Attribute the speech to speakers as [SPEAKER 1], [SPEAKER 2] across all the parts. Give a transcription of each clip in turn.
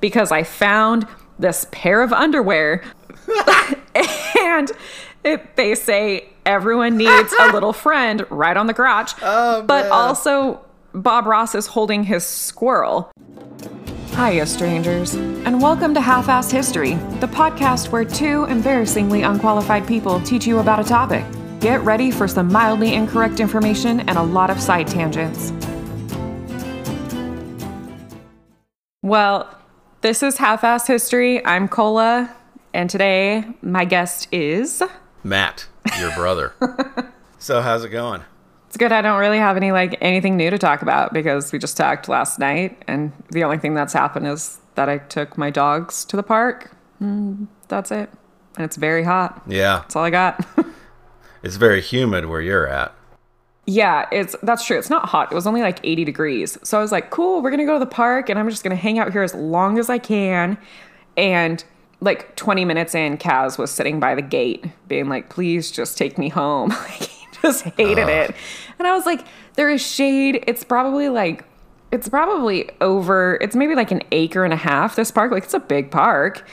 [SPEAKER 1] because I found this pair of underwear and it, they say everyone needs a little friend right on the crotch.
[SPEAKER 2] Oh,
[SPEAKER 1] but
[SPEAKER 2] man.
[SPEAKER 1] also, Bob Ross is holding his squirrel. Hiya, strangers, and welcome to Half Assed History, the podcast where two embarrassingly unqualified people teach you about a topic. Get ready for some mildly incorrect information and a lot of side tangents. Well, this is Half Assed History. I'm Cola, and today my guest is.
[SPEAKER 2] Matt, your brother. so how's it going?
[SPEAKER 1] It's good. I don't really have any like anything new to talk about because we just talked last night, and the only thing that's happened is that I took my dogs to the park. Mm, that's it, and it's very hot.
[SPEAKER 2] Yeah,
[SPEAKER 1] That's all I got.
[SPEAKER 2] it's very humid where you're at.
[SPEAKER 1] Yeah, it's that's true. It's not hot. It was only like 80 degrees. So I was like, cool. We're gonna go to the park, and I'm just gonna hang out here as long as I can. And like 20 minutes in, Kaz was sitting by the gate, being like, please just take me home. Like he just hated it. And I was like, there is shade. It's probably like it's probably over it's maybe like an acre and a half this park like it's a big park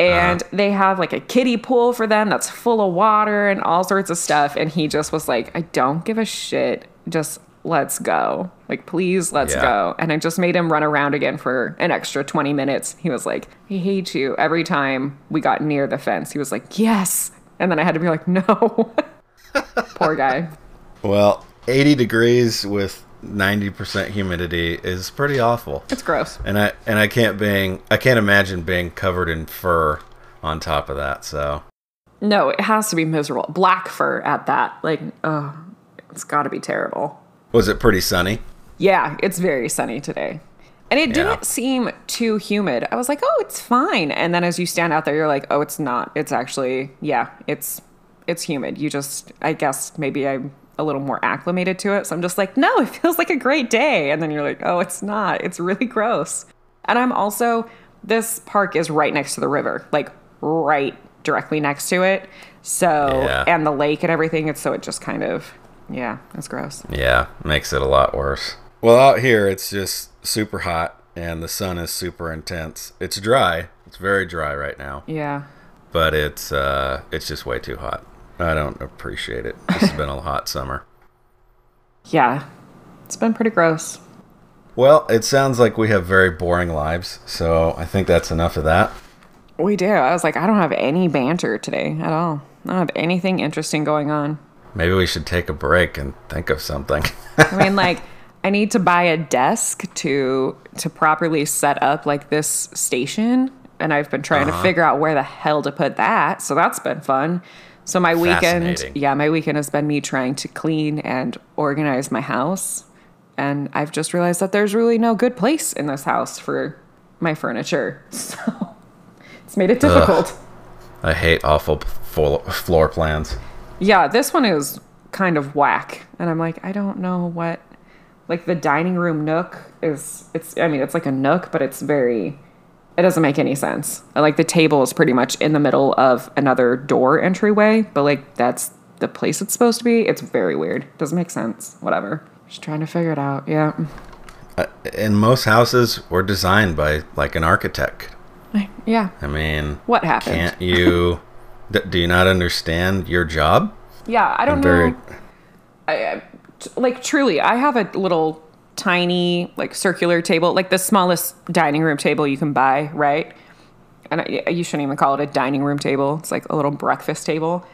[SPEAKER 1] Uh-huh. and they have like a kiddie pool for them that's full of water and all sorts of stuff. And he just was like i don't give a shit. Just let's go. Like please let's
[SPEAKER 2] Yeah.
[SPEAKER 1] go. And i just made him run around again for an extra 20 minutes. He was like i hate you. Every time we got near the fence he was like yes. And then i had to be like no. Poor guy.
[SPEAKER 2] Well, 80 degrees with 90% humidity is pretty awful.
[SPEAKER 1] it's gross
[SPEAKER 2] And I and I can't being I can't imagine being covered in fur on top of that. So
[SPEAKER 1] No, it has to be miserable. Black fur at that. Like, oh, it's got to be terrible.
[SPEAKER 2] was it pretty sunny?
[SPEAKER 1] Yeah, it's very sunny today. And it
[SPEAKER 2] Yeah.
[SPEAKER 1] didn't seem too humid. I was like, oh, it's fine. And then as you stand out there, you're like, oh, it's not. It's actually, yeah, it's it's humid. You just, I guess maybe I'm a little more acclimated to it. So I'm just like, no, it feels like a great day. And then you're like, oh, it's not. It's really gross. And I'm also, this park is right next to the river, like right directly next to it. So,
[SPEAKER 2] Yeah.
[SPEAKER 1] and the lake and everything. It's so it just kind of, yeah, it's gross.
[SPEAKER 2] Yeah, makes it a lot worse. Well, out here it's just super hot and the sun is super intense. It's dry. It's very dry right now,
[SPEAKER 1] Yeah.
[SPEAKER 2] but it's uh it's just way too hot. I don't appreciate it. This has been a hot summer.
[SPEAKER 1] Yeah. It's been pretty gross.
[SPEAKER 2] Well, it sounds like we have very boring lives, so I think that's enough of that.
[SPEAKER 1] We do. I was like, I don't have any banter today at all. I don't have anything interesting going on.
[SPEAKER 2] Maybe we should take a break and think of something.
[SPEAKER 1] I mean, like, I need to buy a desk to to properly set up like this station, and I've been trying to uh-huh. figure out where the hell to put that. So that's been fun. So my weekend, yeah, my weekend has been me trying to clean and organize my house, and I've just realized that there's really no good place in this house for my furniture. So it's made it difficult.
[SPEAKER 2] I hate awful floor plans.
[SPEAKER 1] Yeah, this one is kind of whack. And I'm like, I don't know what like the dining room nook is it's I mean, it's like a nook, but it's very it doesn't make any sense. Like the table is pretty much in the middle of another door entryway, but like that's the place it's supposed to be. It's very weird. Doesn't make sense. Whatever. Just trying to figure it out. Yeah.
[SPEAKER 2] Uh, and most houses were designed by like an architect.
[SPEAKER 1] Yeah.
[SPEAKER 2] I mean,
[SPEAKER 1] What happened?
[SPEAKER 2] can't you? d- do you not understand your job?
[SPEAKER 1] Yeah, I don't
[SPEAKER 2] I'm very.
[SPEAKER 1] know. I, I- t- like truly, I have a little tiny like circular table, like the smallest dining room table you can buy, right? And I, you shouldn't even call it a dining room table. It's like a little breakfast table.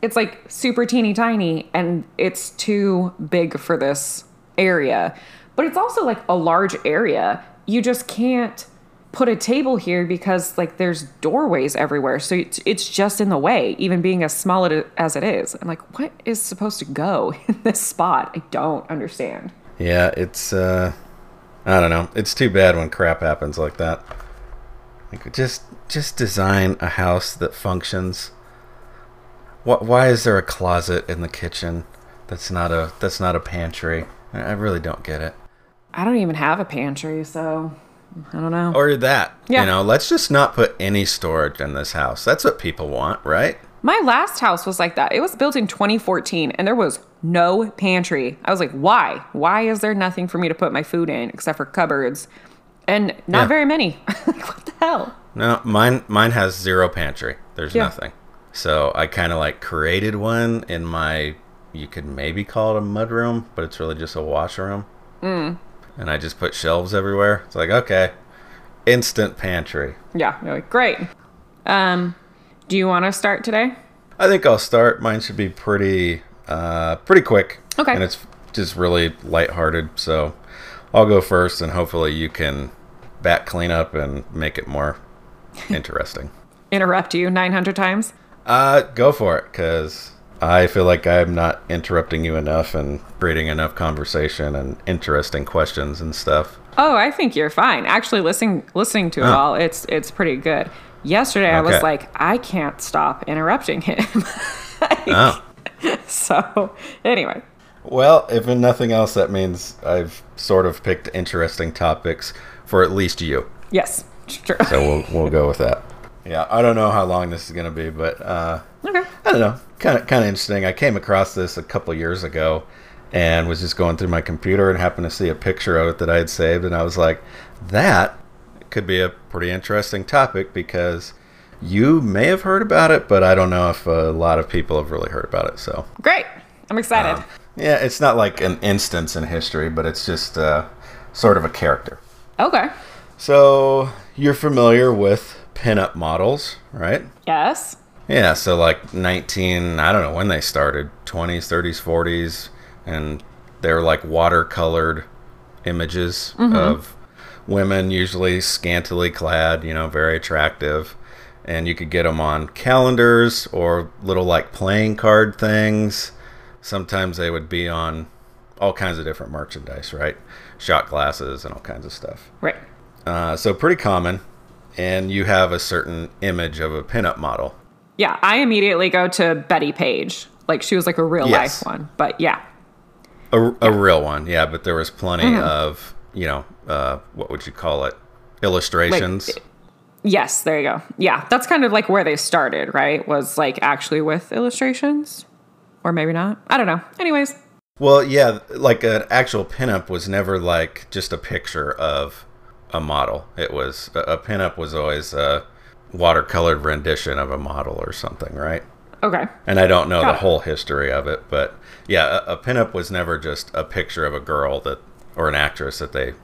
[SPEAKER 1] It's like super teeny tiny, and it's too big for this area. But it's also like a large area. You just can't put a table here because like there's doorways everywhere so it's, it's just in the way even being as small as it is i'm like what is supposed to go in this spot i don't understand
[SPEAKER 2] Yeah, it's. uh I don't know. It's too bad when crap happens like that. Like, just just design a house that functions. What? Why is there a closet in the kitchen? That's not a that's not a pantry. I I really don't get it.
[SPEAKER 1] i don't even have a pantry so i don't know
[SPEAKER 2] Or that.
[SPEAKER 1] Yeah.
[SPEAKER 2] You know, let's just not put any storage in this house. That's what people want, right?
[SPEAKER 1] My last house was like that it was built in 2014 and there was no pantry i was like why why is there nothing for me to put my food in except for cupboards and not
[SPEAKER 2] Yeah.
[SPEAKER 1] very many. like, what the hell?
[SPEAKER 2] No, mine mine has zero pantry. There's
[SPEAKER 1] Yeah.
[SPEAKER 2] nothing. So I kind of like created one in my. You could maybe call it a mud room, but it's really just a washroom. Mm. And I just put shelves everywhere. It's like okay, instant pantry.
[SPEAKER 1] Yeah, like, great. Um, do you want to start today?
[SPEAKER 2] I think I'll start. Mine should be pretty, uh, pretty quick.
[SPEAKER 1] Okay.
[SPEAKER 2] And it's just really lighthearted. So I'll go first, and hopefully you can back clean up and make it more interesting.
[SPEAKER 1] Interrupt you 900 times?
[SPEAKER 2] Uh, go for it, because I feel like I'm not interrupting you enough and creating enough conversation and interesting questions and stuff.
[SPEAKER 1] Oh, I think you're fine. Actually, listening listening to it
[SPEAKER 2] Oh.
[SPEAKER 1] all, it's it's pretty good. Yesterday, I was like, I can't stop interrupting him.
[SPEAKER 2] Oh.
[SPEAKER 1] so, anyway,
[SPEAKER 2] Well, if in nothing else, that means I've sort of picked interesting topics for at least you.
[SPEAKER 1] yes, true.
[SPEAKER 2] So we'll, we'll go with that. Yeah, I don't know how long this is going to be, but uh,
[SPEAKER 1] okay.
[SPEAKER 2] I don't know. Kind of kind of interesting. I came across this a couple years ago and was just going through my computer and happened to see a picture of it that I had saved and I was like, that could be a pretty interesting topic because you may have heard about it, but I don't know if a lot of people have really heard about it. So,
[SPEAKER 1] Great. I'm excited.
[SPEAKER 2] um, yeah, it's not like an instance in history, but it's just uh, sort of a character.
[SPEAKER 1] okay.
[SPEAKER 2] So, you're familiar with pinup models, right?
[SPEAKER 1] Yes.
[SPEAKER 2] Yeah, so like 19, I don't know when they started, 20s, 30s, 40s, and they're like watercolored images of women, usually scantily clad, you know, very attractive. And you could get them on calendars or little like playing card things. Sometimes they would be on all kinds of different merchandise, right? Shot glasses and all kinds of stuff.
[SPEAKER 1] Right.
[SPEAKER 2] Uh, so pretty common. And you have a certain image of a pinup model.
[SPEAKER 1] Yeah, I immediately go to Bettie Page. Like she was like a real
[SPEAKER 2] Yes.
[SPEAKER 1] life one. But yeah.
[SPEAKER 2] A, a real one, yeah, but there was plenty
[SPEAKER 1] Mm-hmm.
[SPEAKER 2] of, you know, uh, what would you call it? Illustrations.
[SPEAKER 1] Yes, there you go. Yeah, that's kind of like where they started, right? Was like actually with illustrations. Or maybe not. I don't know. Anyways,
[SPEAKER 2] well, yeah, like an actual pinup was never like just a picture of a model. It was, a, a pinup was always a watercolored rendition of a model or something, right?
[SPEAKER 1] okay.
[SPEAKER 2] And I don't know
[SPEAKER 1] Got
[SPEAKER 2] the
[SPEAKER 1] it.
[SPEAKER 2] whole history of it, but yeah, a, a pinup was never just a picture of a girl that, or an actress that they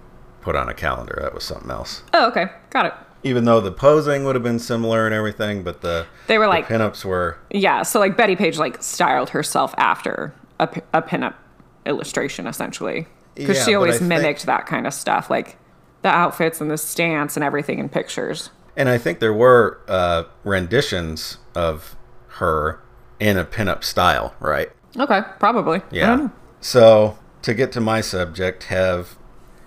[SPEAKER 2] put on a calendar. That was something else.
[SPEAKER 1] Oh, okay. Got it.
[SPEAKER 2] Even though the posing would have been similar and everything, but the
[SPEAKER 1] They were
[SPEAKER 2] the
[SPEAKER 1] like
[SPEAKER 2] pinups were
[SPEAKER 1] Yeah, so like Bettie Page like styled herself after a, a pinup illustration essentially because
[SPEAKER 2] Yeah,
[SPEAKER 1] she always
[SPEAKER 2] I think-
[SPEAKER 1] mimicked that kind of stuff, like the outfits and the stance and everything in pictures.
[SPEAKER 2] And I think there were uh, renditions of her in a pinup style, right?
[SPEAKER 1] Okay, probably.
[SPEAKER 2] Yeah. So to get to my subject, have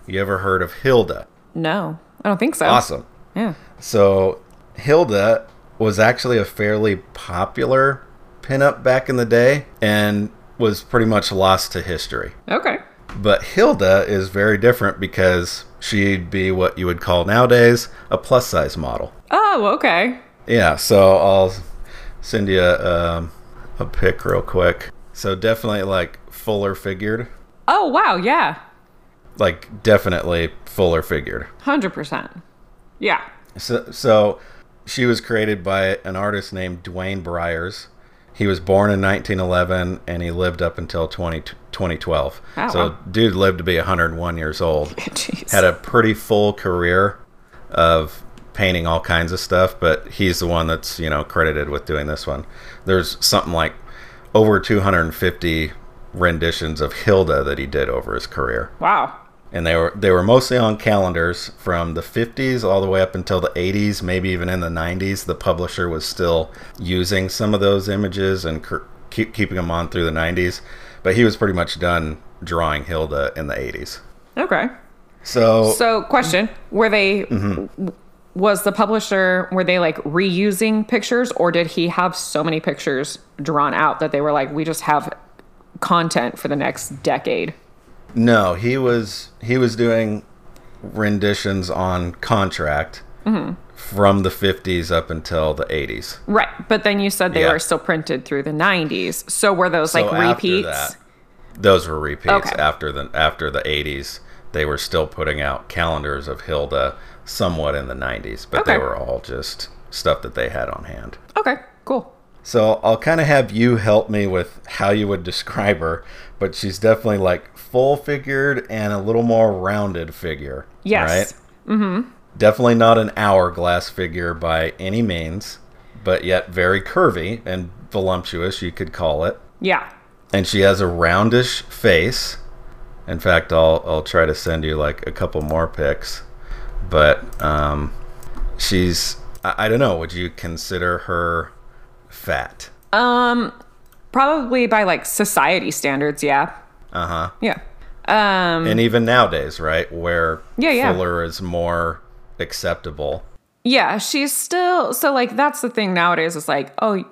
[SPEAKER 2] you ever heard of Hilda?
[SPEAKER 1] No, I don't think so.
[SPEAKER 2] Awesome.
[SPEAKER 1] Yeah.
[SPEAKER 2] So Hilda was actually a fairly popular pinup back in the day and was pretty much lost to history.
[SPEAKER 1] Okay.
[SPEAKER 2] But Hilda is very different because she'd be what you would call nowadays a plus size model.
[SPEAKER 1] Oh, okay.
[SPEAKER 2] Yeah, so I'll send you a, um, a pic real quick. So definitely like fuller figured.
[SPEAKER 1] Oh, wow. Yeah.
[SPEAKER 2] Like definitely fuller figured.
[SPEAKER 1] 100%. Yeah.
[SPEAKER 2] So, so she was created by an artist named Duane Bryers. He was born in 1911 and he lived up until 20, 2012.
[SPEAKER 1] Oh,
[SPEAKER 2] so
[SPEAKER 1] wow.
[SPEAKER 2] dude lived to be 101 years old. Had a pretty full career of painting all kinds of stuff, but he's the one that's, you know, credited with doing this one. There's something like over 250 renditions of Hilda that he did over his career
[SPEAKER 1] wow.
[SPEAKER 2] and they were they were mostly on calendars from the 50s all the way up until the 80s maybe even in the 90s the publisher was still using some of those images and keep keeping them on through the 90s but he was pretty much done drawing hilda in the 80s
[SPEAKER 1] Okay.
[SPEAKER 2] so,
[SPEAKER 1] So, question: Were they?
[SPEAKER 2] Mm-hmm.
[SPEAKER 1] Was the publisher were they like reusing pictures, or did he have so many pictures drawn out that they were like, we just have content for the next decade?
[SPEAKER 2] no he was he was doing renditions on contract
[SPEAKER 1] Mm-hmm.
[SPEAKER 2] from the 50s up until the 80s
[SPEAKER 1] Right, but then you said they
[SPEAKER 2] Yeah.
[SPEAKER 1] were still printed through the '90s. So were those like
[SPEAKER 2] So after
[SPEAKER 1] repeats?
[SPEAKER 2] that, those were repeats
[SPEAKER 1] Okay.
[SPEAKER 2] after the after the 80s they were still putting out calendars of Hilda somewhat in the 90s, but they were all just stuff that they had on hand.
[SPEAKER 1] Okay, cool.
[SPEAKER 2] So I'll kind of have you help me with how you would describe her, but she's definitely like full figured and a little more rounded figure.
[SPEAKER 1] Yes.
[SPEAKER 2] Right? Mm hmm. Definitely not an hourglass figure by any means, but yet very curvy and voluptuous, you could call it.
[SPEAKER 1] Yeah.
[SPEAKER 2] And she has a roundish face. In fact, I'll I'll try to send you like a couple more pics, but um, she's I, I don't know. Would you consider her fat?
[SPEAKER 1] Um, probably by like society standards. Yeah.
[SPEAKER 2] Uh huh.
[SPEAKER 1] Yeah. Um.
[SPEAKER 2] And even nowadays, right, where
[SPEAKER 1] Yeah, yeah.
[SPEAKER 2] fuller is more acceptable.
[SPEAKER 1] Yeah, she's still so like that's the thing nowadays is like, oh,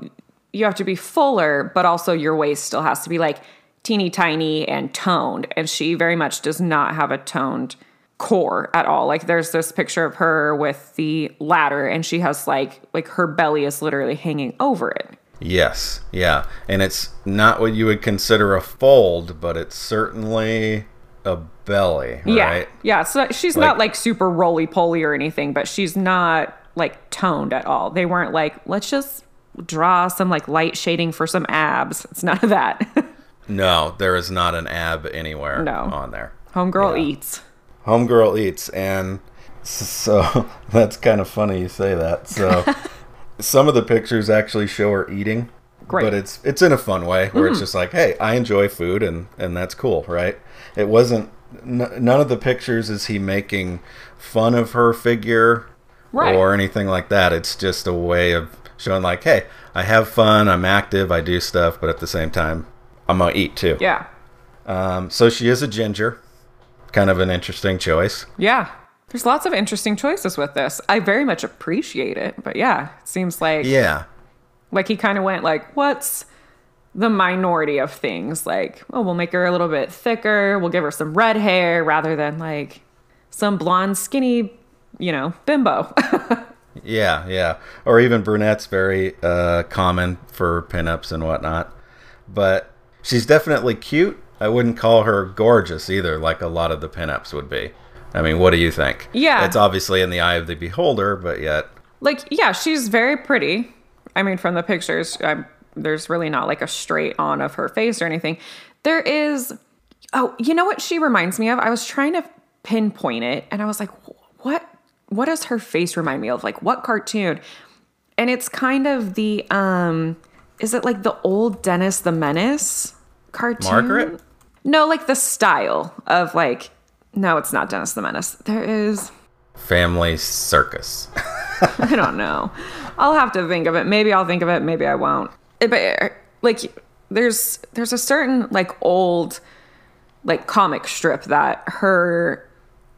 [SPEAKER 1] you have to be fuller, but also your waist still has to be like teeny tiny and toned. And she very much does not have a toned core at all. Like there's this picture of her with the ladder and she has like like her belly is literally hanging over it.
[SPEAKER 2] Yes, yeah, and it's not what you would consider a fold, but it's certainly a belly,
[SPEAKER 1] Yeah.
[SPEAKER 2] right?
[SPEAKER 1] Yeah. So she's
[SPEAKER 2] Like-
[SPEAKER 1] not like super roly poly or anything, but she's not like toned at all. They weren't like, let's just draw some like light shading for some abs. It's none of that.
[SPEAKER 2] No, there is not an ab anywhere
[SPEAKER 1] No.
[SPEAKER 2] on there.
[SPEAKER 1] Homegirl
[SPEAKER 2] Yeah.
[SPEAKER 1] eats.
[SPEAKER 2] Homegirl eats, and so that's kind of funny you say that. So some of the pictures actually show her eating,
[SPEAKER 1] Great.
[SPEAKER 2] but it's it's in a fun way where it's just like, hey, I enjoy food, and and that's cool, right? It wasn't n- none of the pictures is he making fun of her figure
[SPEAKER 1] Right.
[SPEAKER 2] or anything like that. It's just a way of showing like, hey, I have fun, I'm active, I do stuff, but at the same time, I'm gonna eat too.
[SPEAKER 1] Yeah.
[SPEAKER 2] Um, so she is a ginger, kind of an interesting choice.
[SPEAKER 1] Yeah. There's lots of interesting choices with this. I very much appreciate it. But yeah, it seems like
[SPEAKER 2] Yeah.
[SPEAKER 1] like he kind of went like, what's the minority of things? Like, oh, we'll make her a little bit thicker. We'll give her some red hair rather than like some blonde, skinny, you know, bimbo.
[SPEAKER 2] Yeah, yeah. Or even brunette's very uh, common for pinups and whatnot. But she's definitely cute. I wouldn't call her gorgeous either, like a lot of the pinups would be. I mean, what do you think?
[SPEAKER 1] Yeah.
[SPEAKER 2] It's obviously in the eye of the beholder, but yet.
[SPEAKER 1] like, yeah, she's very pretty. I mean, from the pictures, i there's really not like a straight on of her face or anything. There is, oh, you know what she reminds me of? I was trying to pinpoint it, and I was like, what? What does her face remind me of? Like, what cartoon? And it's kind of the, um, is it like the old Dennis the Menace cartoon?
[SPEAKER 2] Margaret?
[SPEAKER 1] No, like the style of like, no, it's not Dennis the Menace. There is.
[SPEAKER 2] Family circus.
[SPEAKER 1] I don't know. I'll have to think of it. Maybe I'll think of it. Maybe I won't. Eh, But uh, like, there's there's a certain like old like comic strip that her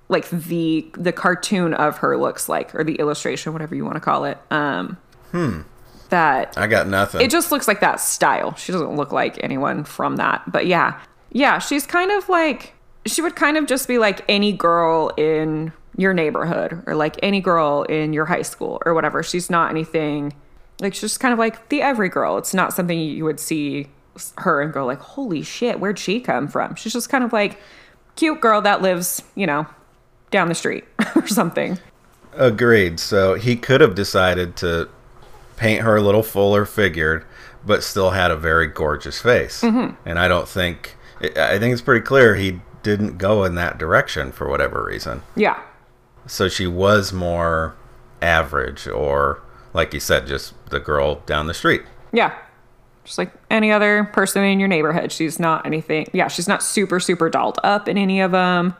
[SPEAKER 1] like the the cartoon of her looks like or the illustration whatever you want to call it um hmm that
[SPEAKER 2] I got nothing.
[SPEAKER 1] it just looks like that style she doesn't look like anyone from that but yeah yeah she's kind of like she would kind of just be like any girl in your neighborhood or like any girl in your high school or whatever she's not anything like she's just kind of like the every girl it's not something you would see her and go like holy shit where'd she come from she's just kind of like cute girl that lives you know down the street or something
[SPEAKER 2] Agreed. So he could have decided to paint her a little fuller figured, but still had a very gorgeous face.
[SPEAKER 1] Mm-hmm.
[SPEAKER 2] And I don't think, I think it's pretty clear he didn't go in that direction for whatever reason.
[SPEAKER 1] yeah
[SPEAKER 2] So she was more average, or like you said, just the girl down the street.
[SPEAKER 1] Yeah. Just like any other person in your neighborhood. She's not anything. Yeah, she's not super, super dolled up in any of them.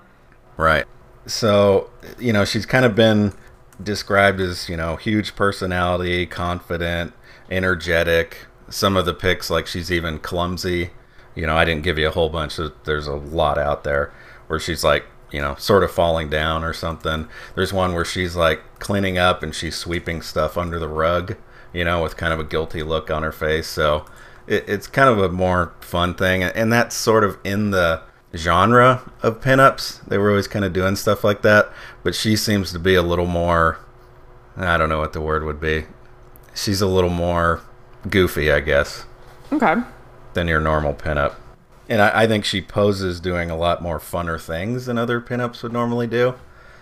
[SPEAKER 2] Right. So, you know, she's kind of been described as, you know, huge personality, confident, energetic. Some of the pics, like she's even clumsy. You know, I didn't give you a whole bunch of, there's a lot out there where she's like, you know, sort of falling down or something. There's one where she's like cleaning up and she's sweeping stuff under the rug, you know, with kind of a guilty look on her face. So it, it's kind of a more fun thing. And that's sort of in the genre of pinups. They were always kind of doing stuff like that. But she seems to be a little more, I don't know what the word would be. She's a little more goofy, I guess,
[SPEAKER 1] Okay.
[SPEAKER 2] Than your normal pinup. And I, I think she poses doing a lot more funner things than other pinups would normally do.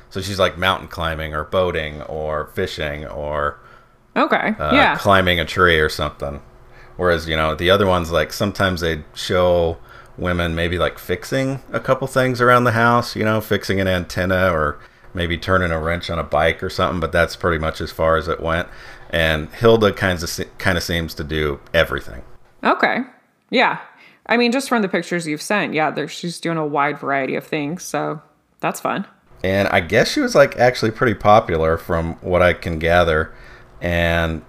[SPEAKER 2] So she's like mountain climbing or boating or fishing or
[SPEAKER 1] Okay.
[SPEAKER 2] uh,
[SPEAKER 1] yeah.
[SPEAKER 2] climbing a tree or something. Whereas, you know, the other ones, like sometimes they show women maybe like fixing a couple things around the house, you know, fixing an antenna or maybe turning a wrench on a bike or something, but that's pretty much as far as it went. And Hilda kinds of kind of seems to do everything.
[SPEAKER 1] Okay. Yeah. I mean, just from the pictures you've sent, yeah, there, she's doing a wide variety of things. So that's fun.
[SPEAKER 2] And I guess she was like actually pretty popular from what I can gather. And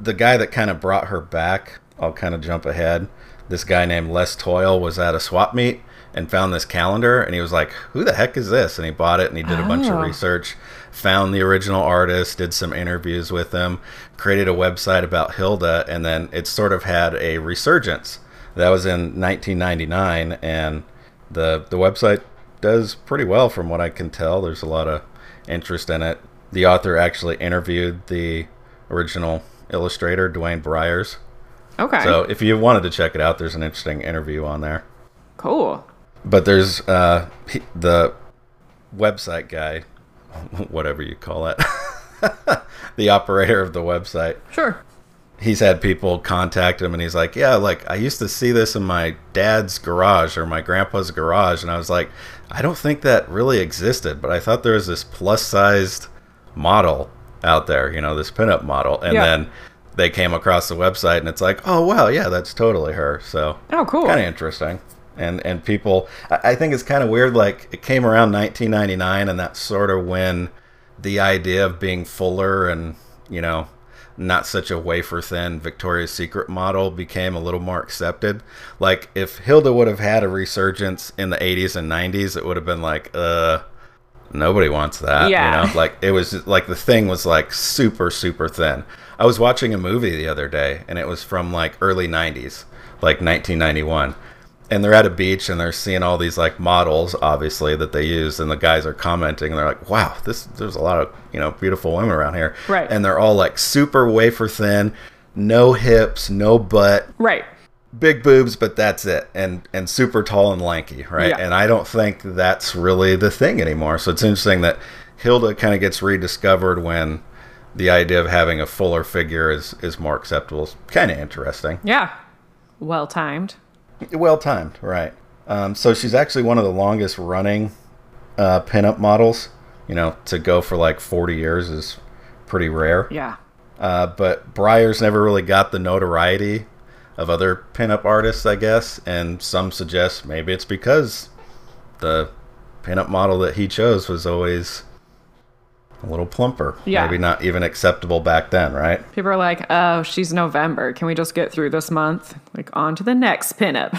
[SPEAKER 2] the guy that kind of brought her back, I'll kind of jump ahead. This guy named Les Toil was at a swap meet and found this calendar and he was like, Who the heck is this? And he bought it and he did a bunch of
[SPEAKER 1] Oh.
[SPEAKER 2] research, found the original artist, did some interviews with him, created a website about Hilda, and then it sort of had a resurgence. That was in 1999 and the the website does pretty well from what I can tell. There's a lot of interest in it. The author actually interviewed the original illustrator, Duane Bryers.
[SPEAKER 1] Okay.
[SPEAKER 2] So if you wanted to check it out, there's an interesting interview on there.
[SPEAKER 1] cool.
[SPEAKER 2] But there's uh, the website guy, whatever you call it, the operator of the website.
[SPEAKER 1] Sure.
[SPEAKER 2] He's had people contact him, and he's like, "Yeah, like I used to see this in my dad's garage or my grandpa's garage," and I was like, "I don't think that really existed, but I thought there was this plus-sized model out there, you know, this pinup model." And
[SPEAKER 1] Yeah.
[SPEAKER 2] then they came across the website, and it's like, "Oh wow, yeah, that's totally her." So
[SPEAKER 1] Oh, cool.
[SPEAKER 2] kind of interesting and and people I, I think it's kind of weird like it came around 1999 and that's sort of when the idea of being fuller and you know not such a wafer thin victoria's secret model became a little more accepted. Like if hilda would have had a resurgence in the 80s and 90s it would have been like uh nobody wants that
[SPEAKER 1] Yeah.
[SPEAKER 2] you know? Like it was like the thing was like super super thin. I was watching a movie the other day and it was from like early 90s like 1991 and they're at a beach and they're seeing all these like models obviously that they use and the guys are commenting and they're like wow this there's a lot of you know beautiful women around here
[SPEAKER 1] Right.
[SPEAKER 2] and they're all like super wafer thin no hips no butt
[SPEAKER 1] Right.
[SPEAKER 2] big boobs, but that's it, and and super tall and lanky, right?
[SPEAKER 1] Yeah.
[SPEAKER 2] And I don't think that's really the thing anymore. So it's interesting that Hilda kind of gets rediscovered when the idea of having a fuller figure is is more acceptable. It's kind of interesting.
[SPEAKER 1] Yeah. Well timed.
[SPEAKER 2] Well timed, right? Um, so she's actually one of the longest running uh, pinup models. You know, to go for like 40 years is pretty rare.
[SPEAKER 1] Yeah.
[SPEAKER 2] Uh, but Bryers never really got the notoriety of other pinup artists, I guess. And some suggest maybe it's because the pinup model that he chose was always a little plumper.
[SPEAKER 1] Yeah.
[SPEAKER 2] Maybe not even acceptable back then, right?
[SPEAKER 1] People are like, oh, she's November. Can we just get through this month? Like, on to the next pinup.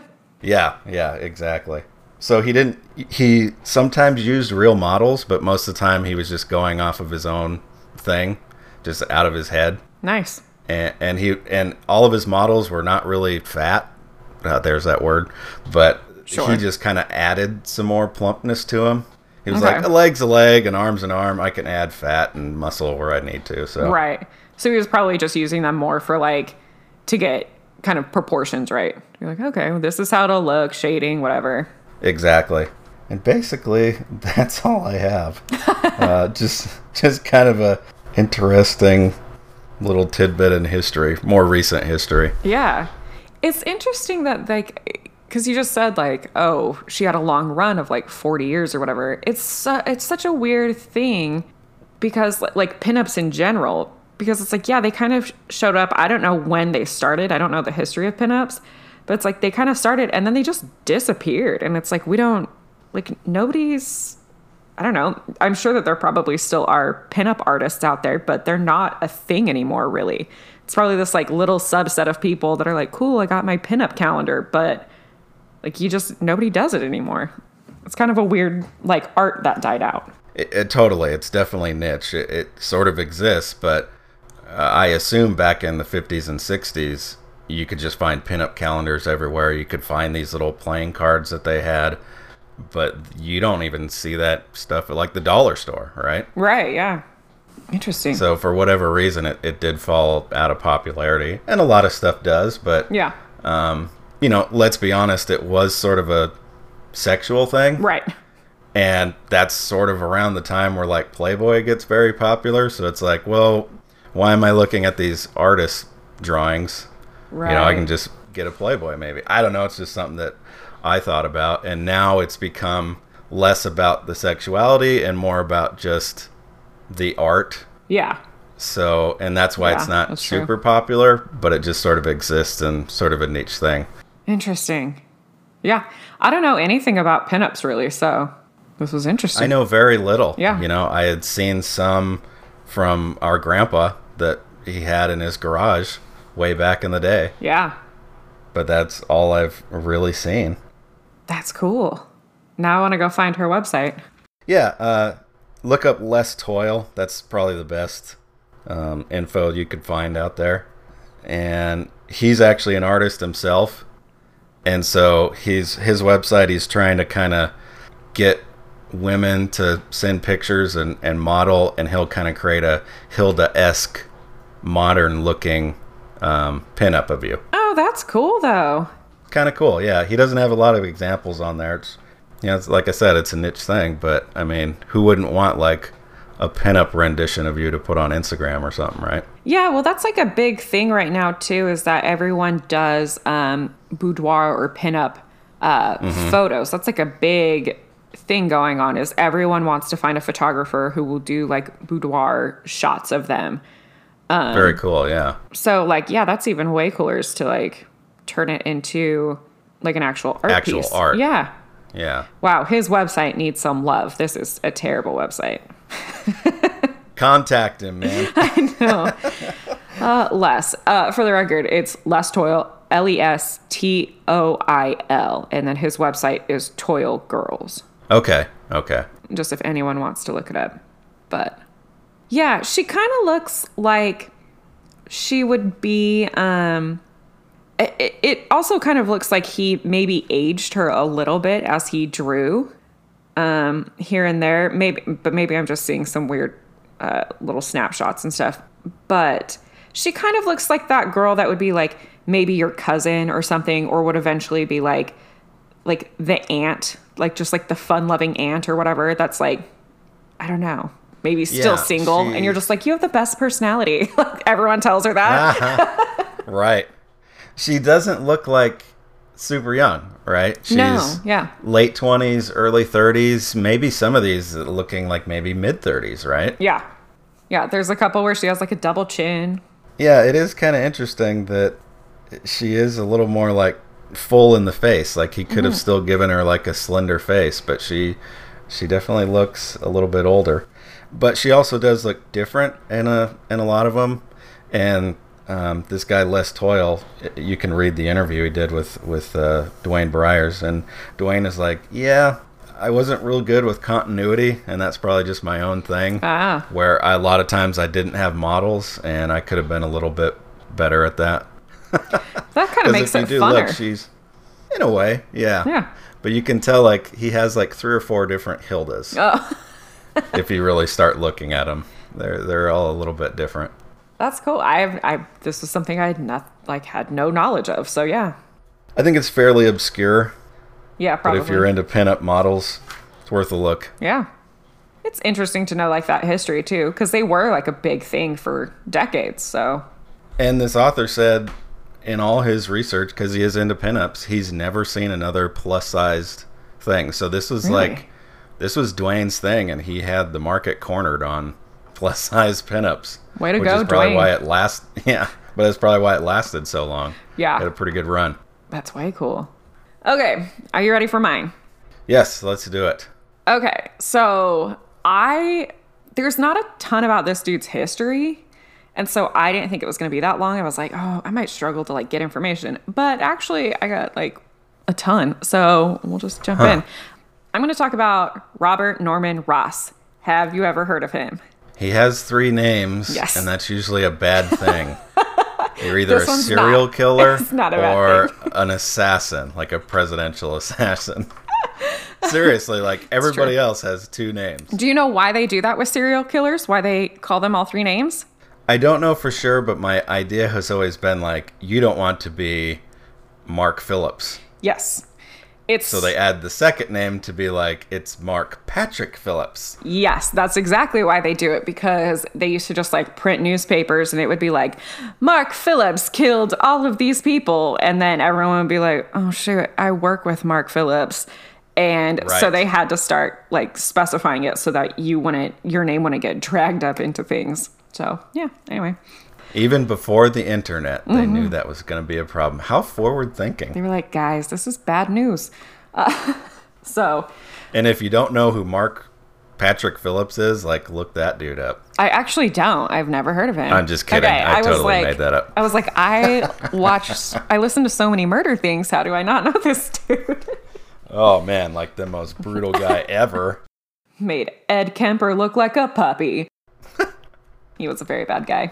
[SPEAKER 2] Yeah, yeah, exactly. So he didn't. He sometimes used real models, but most of the time he was just going off of his own thing, just out of his head.
[SPEAKER 1] nice.
[SPEAKER 2] and, and he and all of his models were not really fat. Uh, there's that word, but
[SPEAKER 1] Sure.
[SPEAKER 2] he just kind of added some more plumpness to him. He was
[SPEAKER 1] Okay.
[SPEAKER 2] like, a leg's a leg, an arm's an arm. I can add fat and muscle where I need to. So
[SPEAKER 1] Right. So he was probably just using them more for like to get kind of proportions right. You're like, okay, well, this is how it'll look, shading, whatever.
[SPEAKER 2] exactly. And basically, that's all I have. uh, just just kind of a interesting little tidbit in history, more recent history.
[SPEAKER 1] Yeah. It's interesting that like cuz you just said like, oh, she had a long run of like 40 years or whatever. It's su- it's such a weird thing because like pinups in general because it's like yeah, they kind of showed up. I don't know when they started. I don't know the history of pinups, but it's like they kind of started and then they just disappeared and it's like we don't like nobody's I don't know. I'm sure that there probably still are pinup artists out there, but they're not a thing anymore, really. It's probably this like little subset of people that are like, cool, I got my pinup calendar, but like you just, nobody does it anymore. It's kind of a weird like art that died out.
[SPEAKER 2] It, it totally, it's definitely niche. It, it sort of exists, but uh, I assume back in the 50s and 60s, you could just find pinup calendars everywhere. You could find these little playing cards that they had, but you don't even see that stuff at like the dollar store, right?
[SPEAKER 1] Right. Yeah. Interesting.
[SPEAKER 2] So for whatever reason, it, it did fall out of popularity, and a lot of stuff does. But
[SPEAKER 1] yeah.
[SPEAKER 2] um, you know, let's be honest, it was sort of a sexual thing.
[SPEAKER 1] Right.
[SPEAKER 2] And that's sort of around the time where like Playboy gets very popular. So it's like, well, why am I looking at these artist drawings?
[SPEAKER 1] Right.
[SPEAKER 2] You know, I can just get a Playboy maybe. I don't know. It's just something that I thought about. And now it's become less about the sexuality and more about just the art.
[SPEAKER 1] Yeah.
[SPEAKER 2] So, and that's why
[SPEAKER 1] Yeah,
[SPEAKER 2] it's not
[SPEAKER 1] that's true.
[SPEAKER 2] super popular, but it just sort of exists in sort of a niche thing.
[SPEAKER 1] Interesting. Yeah. I don't know anything about pinups really, so this was interesting.
[SPEAKER 2] I know very little.
[SPEAKER 1] Yeah.
[SPEAKER 2] You know, I had seen some from our grandpa that he had in his garage way back in the day,
[SPEAKER 1] Yeah.
[SPEAKER 2] but that's all I've really seen.
[SPEAKER 1] That's cool. Now I want to go find her website.
[SPEAKER 2] Yeah, uh, look up Les Toil. That's probably the best um, info you could find out there. And he's actually an artist himself, and so he's his website. He's trying to kind of get women to send pictures and, and model, and he'll kind of create a Hilda esque, modern looking um, pinup of you.
[SPEAKER 1] Oh, that's cool though.
[SPEAKER 2] Kind of cool, yeah. He doesn't have a lot of examples on there. It's, you know, it's, like I said, it's a niche thing, but I mean, who wouldn't want like a pinup rendition of you to put on Instagram or something, right?
[SPEAKER 1] Yeah, well, that's like a big thing right now too. Is that everyone does um, boudoir or pinup uh, photos? That's like a big thing going on. Is everyone wants to find a photographer who will do like boudoir shots of them.
[SPEAKER 2] Um, Very cool, yeah.
[SPEAKER 1] So like, yeah, that's even way cooler is to like turn it into like an actual art
[SPEAKER 2] Actual
[SPEAKER 1] piece.
[SPEAKER 2] art.
[SPEAKER 1] Yeah.
[SPEAKER 2] Yeah.
[SPEAKER 1] Wow, his website needs some love. This is a terrible website.
[SPEAKER 2] Contact him, man. I know.
[SPEAKER 1] Uh, Les. Uh, for the record, it's Les Toil. L E S T O I L, and then his website is Toil Girls.
[SPEAKER 2] okay, okay.
[SPEAKER 1] Just if anyone wants to look it up, but yeah, she kind of looks like she would be. Um, it, it also kind of looks like he maybe aged her a little bit as he drew, um, here and there. Maybe, but maybe I'm just seeing some weird uh, little snapshots and stuff. But she kind of looks like that girl that would be like maybe your cousin or something, or would eventually be like like the aunt, like just like the fun-loving aunt or whatever. That's like, I don't know, maybe still
[SPEAKER 2] Yeah,
[SPEAKER 1] single,
[SPEAKER 2] she-
[SPEAKER 1] and you're just like you have the best personality. like everyone tells her that.
[SPEAKER 2] Right. She doesn't look like super young, right? She's
[SPEAKER 1] No, yeah.
[SPEAKER 2] late 20s, early 30s, maybe some of these looking like maybe mid 30s, right?
[SPEAKER 1] Yeah. Yeah, there's a couple where she has like a double chin.
[SPEAKER 2] Yeah, it is kind of interesting that she is a little more like full in the face. Like he could have mm-hmm. still given her like a slender face, but she she definitely looks a little bit older. But she also does look different in a in a lot of them. And um, this guy Les Toil, you can read the interview he did with with uh, Duane Bryers, and Duane is like, yeah. I wasn't real good with continuity, and that's probably just my own thing
[SPEAKER 1] Ah.
[SPEAKER 2] where I, a lot of times I didn't have models, and I could have been a little bit better at that.
[SPEAKER 1] That kind of makes
[SPEAKER 2] if
[SPEAKER 1] it
[SPEAKER 2] do
[SPEAKER 1] funner.
[SPEAKER 2] look, she's in a way, yeah.
[SPEAKER 1] Yeah.
[SPEAKER 2] But you can tell like he has like three or four different Hildas.
[SPEAKER 1] Oh.
[SPEAKER 2] if you really start looking at them, they're they're all a little bit different.
[SPEAKER 1] That's cool. I've I this was something I had not like had no knowledge of. So yeah.
[SPEAKER 2] I think it's fairly obscure,
[SPEAKER 1] Yeah, probably.
[SPEAKER 2] but if you're into pinup models, it's worth a look.
[SPEAKER 1] Yeah. It's interesting to know like that history too cuz they were like a big thing for decades. So
[SPEAKER 2] And this author said in all his research, because he is into pinups, he's never seen another plus sized thing. So this was
[SPEAKER 1] Really?
[SPEAKER 2] like, this was Duane's thing, and he had the market cornered on plus size pinups.
[SPEAKER 1] Way to
[SPEAKER 2] which
[SPEAKER 1] go,
[SPEAKER 2] is probably
[SPEAKER 1] Duane.
[SPEAKER 2] why it last. Yeah, but that's probably why it lasted so long.
[SPEAKER 1] Yeah.
[SPEAKER 2] had a pretty good run.
[SPEAKER 1] that's way cool. Okay, are you ready for mine?
[SPEAKER 2] Yes, let's do it.
[SPEAKER 1] Okay, so I there's not a ton about this dude's history, and so I didn't think it was going to be that long. I was like, oh, I might struggle to like get information, but actually, I got like a ton. So we'll just jump in. I'm going to talk about Robert Norman Ross. Have you ever heard of him?
[SPEAKER 2] He has three names,
[SPEAKER 1] Yes.
[SPEAKER 2] and that's usually a bad thing. You're either
[SPEAKER 1] This
[SPEAKER 2] a serial
[SPEAKER 1] not.
[SPEAKER 2] killer or an assassin, like a presidential assassin. Seriously, like everybody else has two names.
[SPEAKER 1] Do you know why they do that with serial killers? Why they call them all three names?
[SPEAKER 2] I don't know for sure, but my idea has always been like, you don't want to be Mark Phillips.
[SPEAKER 1] Yes. It's
[SPEAKER 2] So they add the second name to be like it's Mark Patrick Phillips.
[SPEAKER 1] Yes, that's exactly why they do it because they used to just like print newspapers and it would be like, Mark Phillips killed all of these people. And then everyone would be like, oh, shoot, I work with Mark Phillips. And so they had to start like specifying it so that you wouldn't, your name wouldn't get dragged up into things. So, yeah, anyway,
[SPEAKER 2] Even before the internet, they
[SPEAKER 1] Mm-hmm.
[SPEAKER 2] knew that was going to be a problem. How forward thinking.
[SPEAKER 1] they were like, guys, this is bad news. Uh, so
[SPEAKER 2] And if you don't know who Mark Patrick Phillips is, like look that dude up.
[SPEAKER 1] I actually don't. I've never heard of him.
[SPEAKER 2] I'm just kidding. I
[SPEAKER 1] was
[SPEAKER 2] totally made that up.
[SPEAKER 1] I was like, I watch, I listen to so many murder things. How do I not know this dude?
[SPEAKER 2] Oh man, like the most brutal guy ever.
[SPEAKER 1] Made Ed Kemper look like a puppy. he was a very bad guy.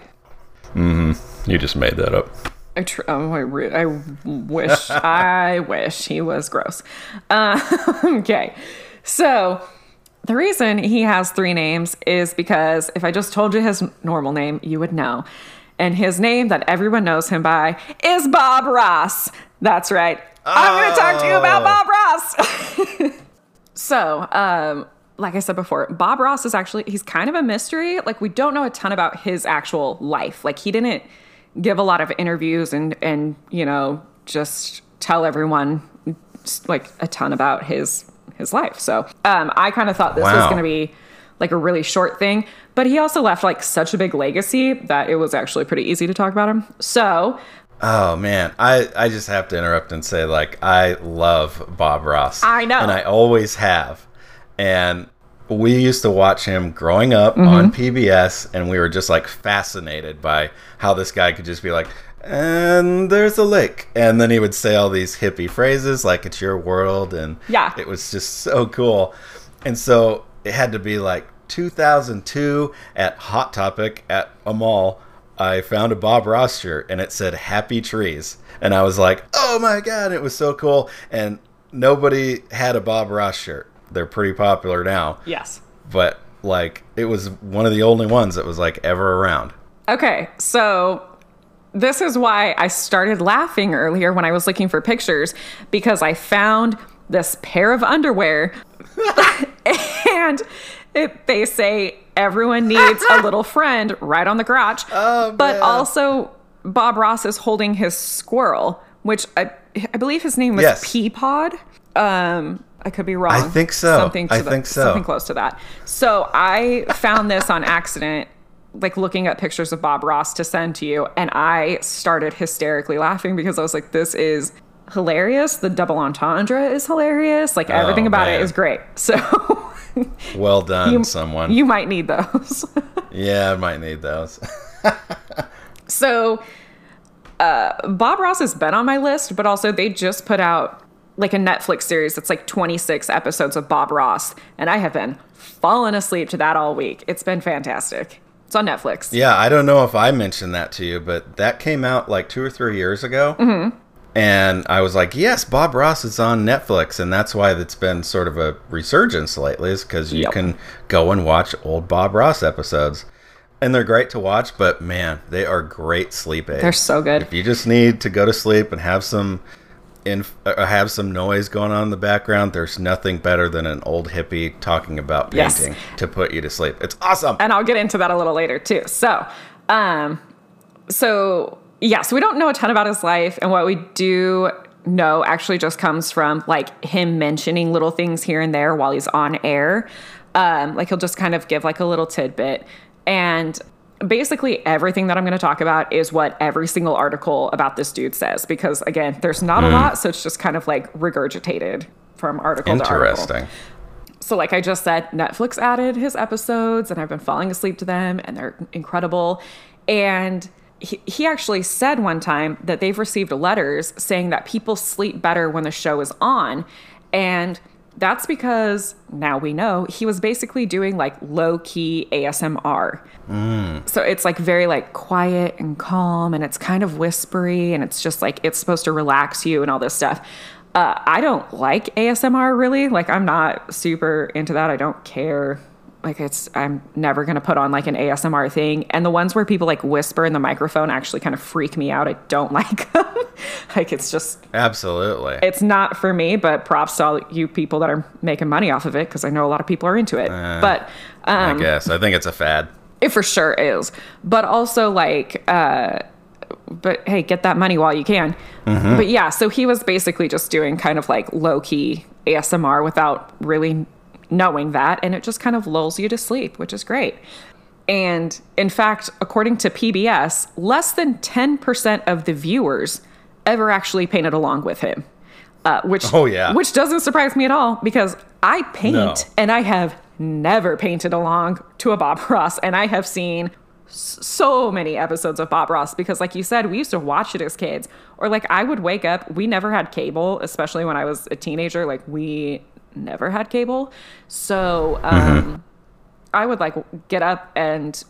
[SPEAKER 2] You just made that up.
[SPEAKER 1] I, tr- oh, I, re- I wish, I wish he was gross. Uh, okay. So the reason he has three names is because if I just told you his normal name, you would know. And his name that everyone knows him by is Bob Ross. That's right. I'm going to talk to you about
[SPEAKER 2] Oh.
[SPEAKER 1] Bob Ross. so, um, like I said before, Bob Ross is actually, he's kind of a mystery. Like, we don't know a ton about his actual life. Like, he didn't give a lot of interviews and, and, you know, just tell everyone like a ton about his, his life. So, um, I kind of thought this was going to be like a really short thing, but he also left like such a big legacy that it was actually pretty easy to talk about him. So,
[SPEAKER 2] Oh man, I I just have to interrupt and say like I love Bob Ross.
[SPEAKER 1] I know.
[SPEAKER 2] and I always have. And we used to watch him growing up mm-hmm. on PBS, and we were just like fascinated by how this guy could just be like, "And there's a lake," and then he would say all these hippie phrases like "It's your world," and
[SPEAKER 1] Yeah.
[SPEAKER 2] it was just so cool. And so it had to be like 2002 at Hot Topic at a mall. I found a Bob Ross shirt and it said Happy Trees. And I was like, oh my God, it was so cool. And nobody had a Bob Ross shirt. They're pretty popular now.
[SPEAKER 1] yes.
[SPEAKER 2] But like, it was one of the only ones that was like ever around.
[SPEAKER 1] Okay, so this is why I started laughing earlier when I was looking for pictures because I found this pair of underwear and it, they say everyone needs a little friend right on the crotch.
[SPEAKER 2] Oh,
[SPEAKER 1] but
[SPEAKER 2] man.
[SPEAKER 1] also, Bob Ross is holding his squirrel, which I, I believe his name was
[SPEAKER 2] Yes.
[SPEAKER 1] Peapod. Um, I could be wrong.
[SPEAKER 2] I think so.
[SPEAKER 1] Something to
[SPEAKER 2] I
[SPEAKER 1] the-
[SPEAKER 2] think so.
[SPEAKER 1] Something close to that. So I found this on accident, like looking at pictures of Bob Ross to send to you, and I started hysterically laughing because I was like, "This is hilarious. The double entendre is hilarious. Like everything about
[SPEAKER 2] Oh, man.
[SPEAKER 1] it is great." So
[SPEAKER 2] Well done,
[SPEAKER 1] you,
[SPEAKER 2] someone.
[SPEAKER 1] you might need those.
[SPEAKER 2] yeah, I might need those.
[SPEAKER 1] So, uh, Bob Ross has been on my list, but also they just put out like a Netflix series that's like 26 episodes of Bob Ross, and I have been falling asleep to that all week. It's been fantastic. It's on Netflix.
[SPEAKER 2] Yeah, I don't know if I mentioned that to you, but that came out like two or three years ago. Mm-hmm. And I was like, yes, Bob Ross is on Netflix. And that's why it's been sort of a resurgence lately, is because you
[SPEAKER 1] Yep.
[SPEAKER 2] can go and watch old Bob Ross episodes. And they're great to watch, but man, they are great sleep aids.
[SPEAKER 1] They're so good.
[SPEAKER 2] If you just need to go to sleep and have some. In, uh, have some noise going on in the background. There's nothing better than an old hippie talking about
[SPEAKER 1] Yes.
[SPEAKER 2] painting to put you to sleep. It's awesome.
[SPEAKER 1] and I'll get into that a little later too. So, um, so yeah, so we don't know a ton about his life, and what we do know actually just comes from like him mentioning little things here and there while he's on air. Um, like he'll just kind of give like a little tidbit, and basically everything that I'm going to talk about is what every single article about this dude says. Because again, there's not a hmm. lot, so it's just kind of like regurgitated from article to article.
[SPEAKER 2] Interesting.
[SPEAKER 1] So, like I just said, Netflix added his episodes, and I've been falling asleep to them, and they're incredible. And he, he actually said one time that they've received letters saying that people sleep better when the show is on. And that's because now we know he was basically doing like low key ASMR. So it's like very like quiet and calm and it's kind of whispery and it's just like it's supposed to relax you and all this stuff. Uh, I don't like ASMR really. Like I'm not super into that. I don't care like it's I'm never gonna put on like an ASMR thing. And the ones where people like whisper in the microphone actually kind of freak me out. I don't like them. like it's just
[SPEAKER 2] Absolutely.
[SPEAKER 1] it's not for me, but props to all you people that are making money off of it because I know a lot of people are into it. but
[SPEAKER 2] I
[SPEAKER 1] um,
[SPEAKER 2] guess. I think it's a fad.
[SPEAKER 1] it for sure is. But also like uh but hey, get that money while you can. But yeah, so he was basically just doing kind of like low key ASMR without really knowing that. And it just kind of lulls you to sleep, which is great. And in fact, according to PBS, less than 10% of the viewers ever actually painted along with him. Uh, which
[SPEAKER 2] Oh, yeah.
[SPEAKER 1] which doesn't surprise me at all because I paint
[SPEAKER 2] No.
[SPEAKER 1] and I have never painted along to a Bob Ross and I have seen so many episodes of Bob Ross because like you said we used to watch it as kids or like I would wake up we never had cable especially when I was a teenager like we never had cable so um I would like get up and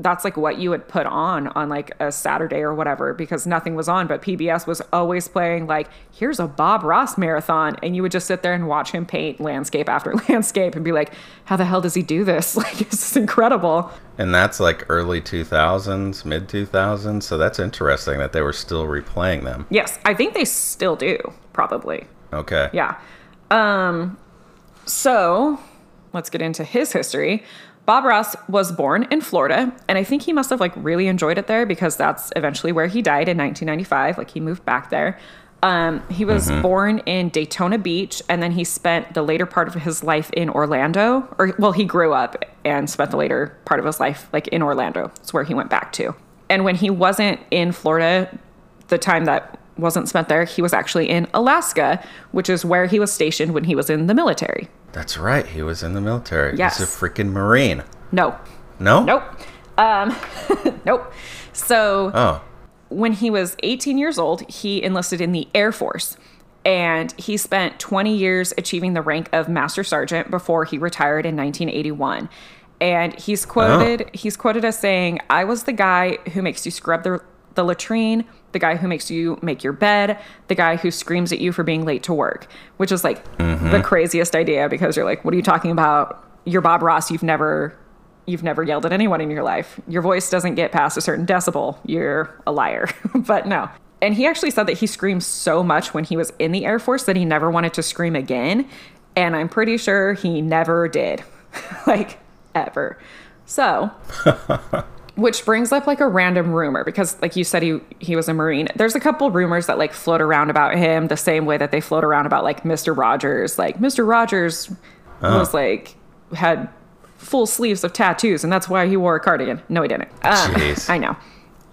[SPEAKER 1] that's like what you would put on on like a Saturday or whatever because nothing was on, but PBS was always playing like, here's a Bob Ross marathon. And you would just sit there and watch him paint landscape after landscape and be like, how the hell does he do this? Like, this is incredible.
[SPEAKER 2] And that's like early 2000s, mid 2000s. So that's interesting that they were still replaying them.
[SPEAKER 1] Yes, I think they still do, probably.
[SPEAKER 2] Okay.
[SPEAKER 1] Yeah. Um, so let's get into his history. Bob Ross was born in Florida, and I think he must have like really enjoyed it there because that's eventually where he died in 1995. Like he moved back there. Um, he was born in Daytona Beach, and then he spent the later part of his life in Orlando. Or well, he grew up and spent the later part of his life like in Orlando. It's where he went back to. And when he wasn't in Florida, the time that wasn't spent there, he was actually in Alaska, which is where he was stationed when he was in the military.
[SPEAKER 2] That's right. He was in the military.
[SPEAKER 1] Yes.
[SPEAKER 2] He's a freaking Marine.
[SPEAKER 1] No,
[SPEAKER 2] No?
[SPEAKER 1] nope, um, nope. So
[SPEAKER 2] Oh.
[SPEAKER 1] when he was 18 years old, he enlisted in the Air Force. And he spent 20 years achieving the rank of Master Sergeant before he retired in 1981. And he's quoted he's quoted as saying, "I was the guy who makes you scrub the the latrine, the guy who makes you make your bed, the guy who screams at you for being late to work," which is like the mm-hmm. craziest idea because you're like, "What are you talking about? You're Bob Ross. You've never you've never yelled at anyone in your life. Your voice doesn't get past a certain decibel. You're a liar. but no. And he actually said that he screamed so much when he was in the Air Force that he never wanted to scream again. And I'm pretty sure he never did. like, ever. So, which brings up like a random rumor because like you said he he was a marine. There's a couple rumors that like float around about him the same way that they float around about like mr rogers. Like mr rogers was like had full sleeves of tattoos and that's why he wore a cardigan. No he didn't. Um, i know.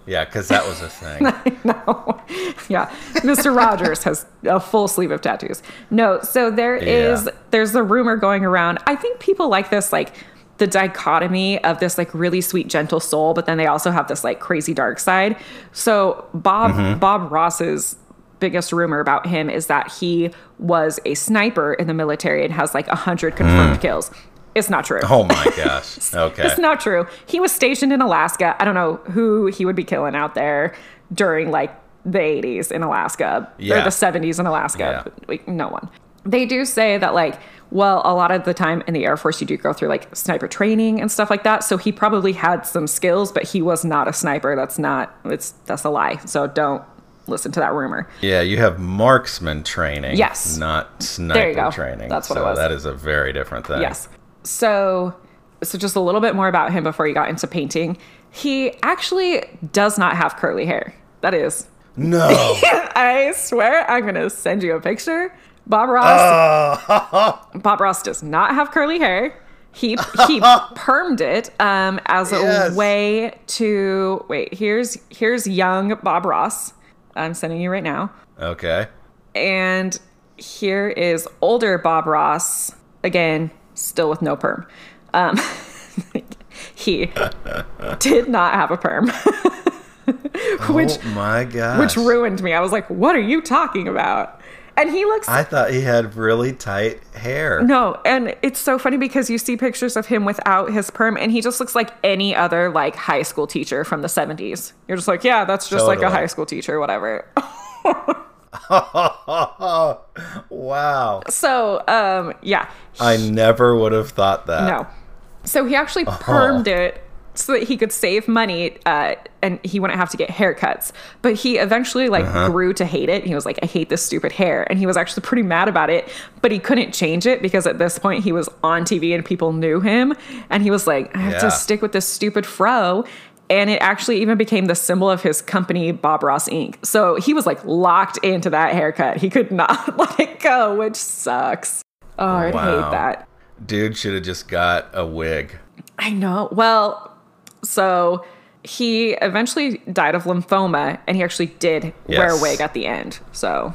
[SPEAKER 2] Yeah, because that was a thing.
[SPEAKER 1] no yeah. Mr rogers has a full sleeve of tattoos. No so there is
[SPEAKER 2] Yeah.
[SPEAKER 1] there's a rumor going around. I think people like this like the dichotomy of this like really sweet gentle soul but then they also have this like crazy dark side so bob mm-hmm. bob ross's biggest rumor about him is that he was a sniper in the military and has like 100 confirmed mm. kills it's not true
[SPEAKER 2] Oh my gosh. Okay.
[SPEAKER 1] it's not true. He was stationed in Alaska. I don't know who he would be killing out there during like the 80s in Alaska or the 70s in Alaska.
[SPEAKER 2] Yeah.
[SPEAKER 1] No one. They do say that like well, a lot of the time in the Air Force you do go through like sniper training and stuff like that. So he probably had some skills, but he was not a sniper. That's not it's that's a lie. So don't listen to that rumor.
[SPEAKER 2] Yeah, you have marksman training.
[SPEAKER 1] Yes.
[SPEAKER 2] Not sniper
[SPEAKER 1] you go.
[SPEAKER 2] training.
[SPEAKER 1] That's what it
[SPEAKER 2] so
[SPEAKER 1] was.
[SPEAKER 2] That is a very different thing.
[SPEAKER 1] Yes. So, so just a little bit more about him before he got into painting. He actually does not have curly hair. That is,
[SPEAKER 2] No.
[SPEAKER 1] I swear, I'm gonna send you a picture. Bob Ross.
[SPEAKER 2] oh.
[SPEAKER 1] Bob Ross does not have curly hair. He he permed it um, as
[SPEAKER 2] Yes.
[SPEAKER 1] a way to wait. Here's here's young Bob Ross. I'm sending you right now.
[SPEAKER 2] okay.
[SPEAKER 1] And here is older Bob Ross, again, still with no perm. Um, he did not have a perm, which
[SPEAKER 2] oh my gosh.
[SPEAKER 1] which ruined me. I was like, "What are you talking about?" And he looks
[SPEAKER 2] I thought he had really tight hair.
[SPEAKER 1] no, and it's so funny because you see pictures of him without his perm, and he just looks like any other like high school teacher from the '70s. You're just like, yeah, that's just like a high school teacher, whatever.
[SPEAKER 2] wow.
[SPEAKER 1] so, um, yeah,
[SPEAKER 2] I never would have thought that.
[SPEAKER 1] No. So he actually permed it so that he could save money uh, and he wouldn't have to get haircuts. But he eventually like grew to hate it. He was like, I hate this stupid hair. And he was actually pretty mad about it, but he couldn't change it because at this point he was on TV and people knew him. And he was like, I have
[SPEAKER 2] Yeah.
[SPEAKER 1] to stick with this stupid fro. And it actually even became the symbol of his company, Bob Ross Inc. So he was like locked into that haircut. He could not let it go, which sucks. Oh, I'd
[SPEAKER 2] Wow.
[SPEAKER 1] hate that.
[SPEAKER 2] Dude should have just got a wig.
[SPEAKER 1] I know. Well, so he eventually died of lymphoma and he actually did wear a wig at the end. So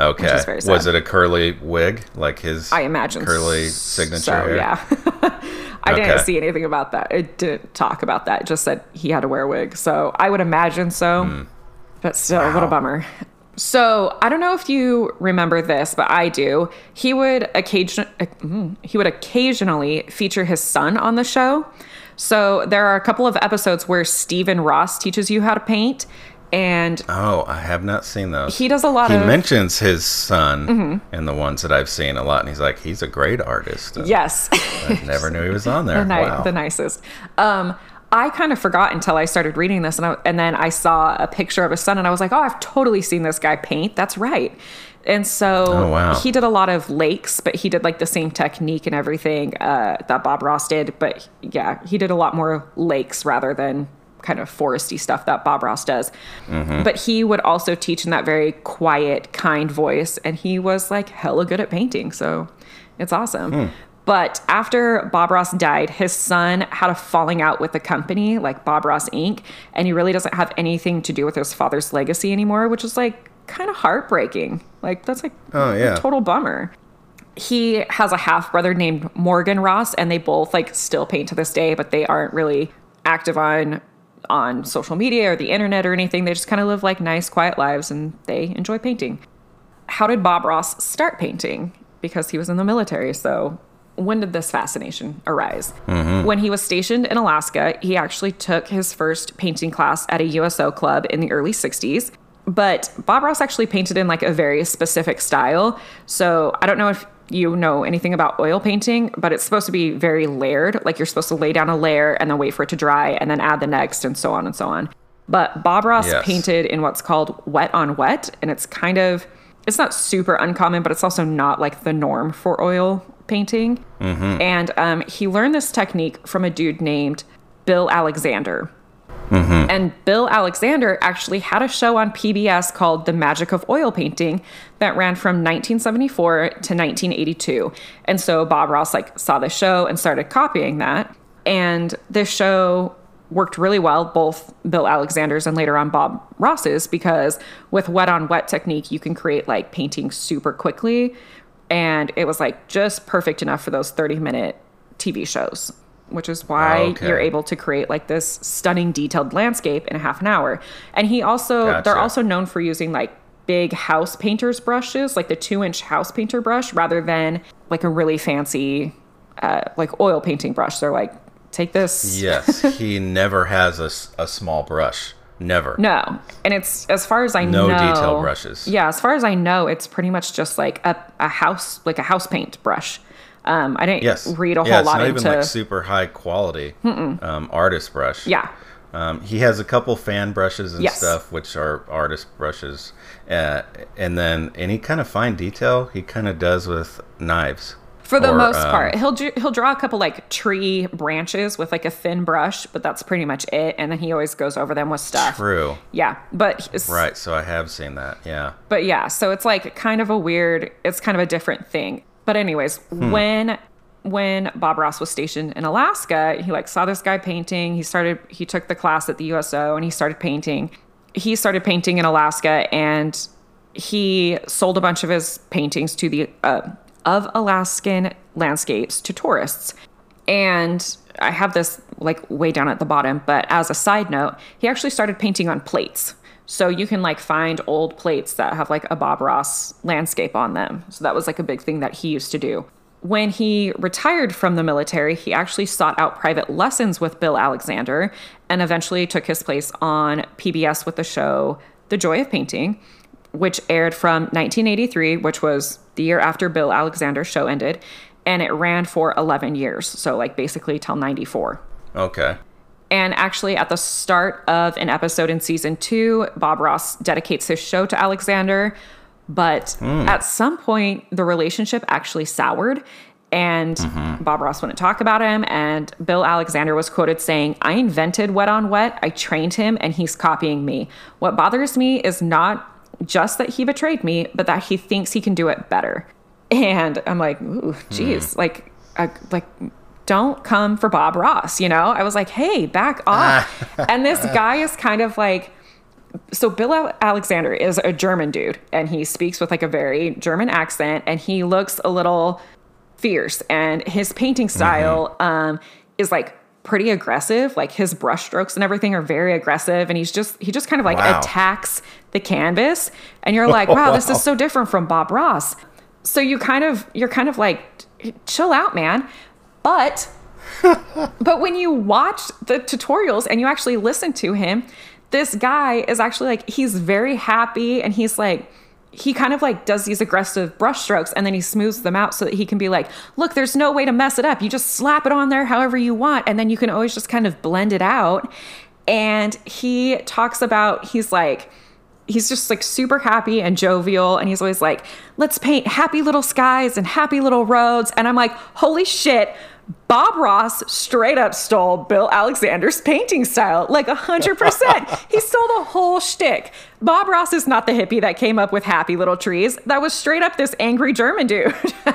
[SPEAKER 2] Okay. Was it a curly wig like his
[SPEAKER 1] I imagine
[SPEAKER 2] curly
[SPEAKER 1] so,
[SPEAKER 2] signature hair?
[SPEAKER 1] Yeah. I
[SPEAKER 2] Okay.
[SPEAKER 1] didn't see anything about that. It didn't talk about that. It just said he had to wear a wig. So I would imagine so.
[SPEAKER 2] Hmm.
[SPEAKER 1] But still, what a bummer. So I don't know if you remember this, but I do. He would occasion uh, mm, he would occasionally feature his son on the show. So there are a couple of episodes where Stephen Ross teaches you how to paint, and
[SPEAKER 2] Oh, I have not seen those.
[SPEAKER 1] he does a lot
[SPEAKER 2] he
[SPEAKER 1] of Mm-hmm.
[SPEAKER 2] mentions his son in the ones that I've seen a lot, and he's like, he's a great artist. And
[SPEAKER 1] yes.
[SPEAKER 2] I never knew he was on there.
[SPEAKER 1] the, ni-
[SPEAKER 2] wow.
[SPEAKER 1] the nicest. Um, I kind of forgot until I started reading this, and, I, and then I saw a picture of his son, and I was like, "Oh, I've totally seen this guy paint. That's right." And so
[SPEAKER 2] Oh, wow.
[SPEAKER 1] he did a lot of lakes, but he did like the same technique and everything uh, that Bob Ross did. But yeah, he did a lot more lakes rather than kind of foresty stuff that Bob Ross does.
[SPEAKER 2] Mm-hmm.
[SPEAKER 1] But he would also teach in that very quiet, kind voice, and he was like hella good at painting. So it's awesome.
[SPEAKER 2] Hmm.
[SPEAKER 1] But after Bob Ross died, his son had a falling out with the company, like Bob Ross Inc., and he really doesn't have anything to do with his father's legacy anymore, which is like kind of heartbreaking. Like that's like
[SPEAKER 2] Oh, yeah.
[SPEAKER 1] a total bummer. He has a half brother named Morgan Ross, and they both like still paint to this day, but they aren't really active on on social media or the internet or anything. They just kind of live like nice, quiet lives, and they enjoy painting how did Bob Ross start painting? Because he was in the military. So, when did this fascination arise? Mm-hmm. When he was stationed in Alaska, he actually took his first painting class at a USO club in the early 60s. But Bob Ross actually painted in like a very specific style. So, I don't know if you know anything about oil painting, but it's supposed to be very layered. Like you're supposed to lay down a layer and then wait for it to dry and then add the next and so on and so on. But Bob Ross
[SPEAKER 2] Yes.
[SPEAKER 1] painted in what's called wet on wet, and it's kind of it's not super uncommon, but it's also not like the norm for oil painting. And um, he learned this technique from a dude named Bill Alexander. Mm-hmm. And Bill Alexander actually had a show on PBS called The Magic of Oil Painting that ran from 1974 to 1982. And so Bob Ross like saw the show and started copying that. And this show worked really well, both Bill Alexander's and later on Bob Ross's, because with wet on wet technique, you can create like painting super quickly. And it was like just perfect enough for those 30 minute TV shows, which is why
[SPEAKER 2] Okay.
[SPEAKER 1] you're able to create like this stunning detailed landscape in a half an hour. And he also, they're also known for using like big house painters brushes, like the two inch house painter brush, rather than like a really fancy, uh, like oil painting brush. They're like, take this.
[SPEAKER 2] yes, he never has a, a small brush. Never.
[SPEAKER 1] No. And it's, as far as I
[SPEAKER 2] No
[SPEAKER 1] know.
[SPEAKER 2] No detail brushes.
[SPEAKER 1] Yeah, as far as I know, it's pretty much just like a, a house, like a house paint brush. Um, I didn't
[SPEAKER 2] Yes.
[SPEAKER 1] read a
[SPEAKER 2] yeah,
[SPEAKER 1] whole
[SPEAKER 2] it's
[SPEAKER 1] lot
[SPEAKER 2] not
[SPEAKER 1] into.
[SPEAKER 2] even like super high quality um, artist brush.
[SPEAKER 1] yeah.
[SPEAKER 2] Um, he has a couple fan brushes and
[SPEAKER 1] Yes.
[SPEAKER 2] stuff, which are artist brushes, uh, and then any kind of fine detail he kind of does with knives.
[SPEAKER 1] For the
[SPEAKER 2] Or,
[SPEAKER 1] most
[SPEAKER 2] um,
[SPEAKER 1] part, he'll he'll draw a couple like tree branches with like a thin brush, but that's pretty much it. And then he always goes over them with stuff.
[SPEAKER 2] True.
[SPEAKER 1] Yeah, but it's-
[SPEAKER 2] Right. So I have seen that. Yeah.
[SPEAKER 1] But yeah, so it's like kind of a weird. It's kind of a different thing. But anyways, when when Bob Ross was stationed in Alaska, he like saw this guy painting. He started. He took the class at the USO and he started painting. He started painting in Alaska and he sold a bunch of his paintings to the uh, of Alaskan landscapes to tourists. And I have this like way down at the bottom, but as a side note, he actually started painting on plates. So you can like find old plates that have like a Bob Ross landscape on them. So that was like a big thing that he used to do. When he retired from the military, he actually sought out private lessons with Bill Alexander and eventually took his place on PBS with the show The Joy of Painting, which aired from 1983, which was the year after Bill Alexander's show ended, and it ran for 11 years. So, like, basically till 94.
[SPEAKER 2] Okay.
[SPEAKER 1] And actually, at the start of an episode in season two, Bob Ross dedicates his show to Alexander. But hmm. at some point, the relationship actually soured, and mm-hmm. Bob Ross wouldn't talk about him. And Bill Alexander was quoted saying, I invented wet on wet, I trained him, and he's copying me. What bothers me is not just that he betrayed me, but that he thinks he can do it better. And I'm like, ooh, hmm. geez, like, I, like, don't come for Bob Ross, you know? I was like, hey, back off. and this guy is kind of like, so Bill Alexander is a German dude, and he speaks with like a very German accent, and he looks a little fierce, and his painting style um, is like pretty aggressive. Like his brushstrokes and everything are very aggressive, and he's just he just kind of like
[SPEAKER 2] Wow.
[SPEAKER 1] attacks the canvas, and you're like, wow, this is so different from Bob Ross. So you kind of you're kind of like, chill out, man. But but when you watch the tutorials and you actually listen to him, this guy is actually like he's very happy and he's like he kind of like does these aggressive brush strokes and then he smooths them out so that he can be like, look, there's no way to mess it up. You just slap it on there however you want and then you can always just kind of blend it out. And he talks about he's like he's just like super happy and jovial and he's always like let's paint happy little skies and happy little roads and i'm like holy shit bob ross straight up stole bill alexander's painting style like 100% he stole the whole shtick bob ross is not the hippie that came up with happy little trees that was straight up this angry german dude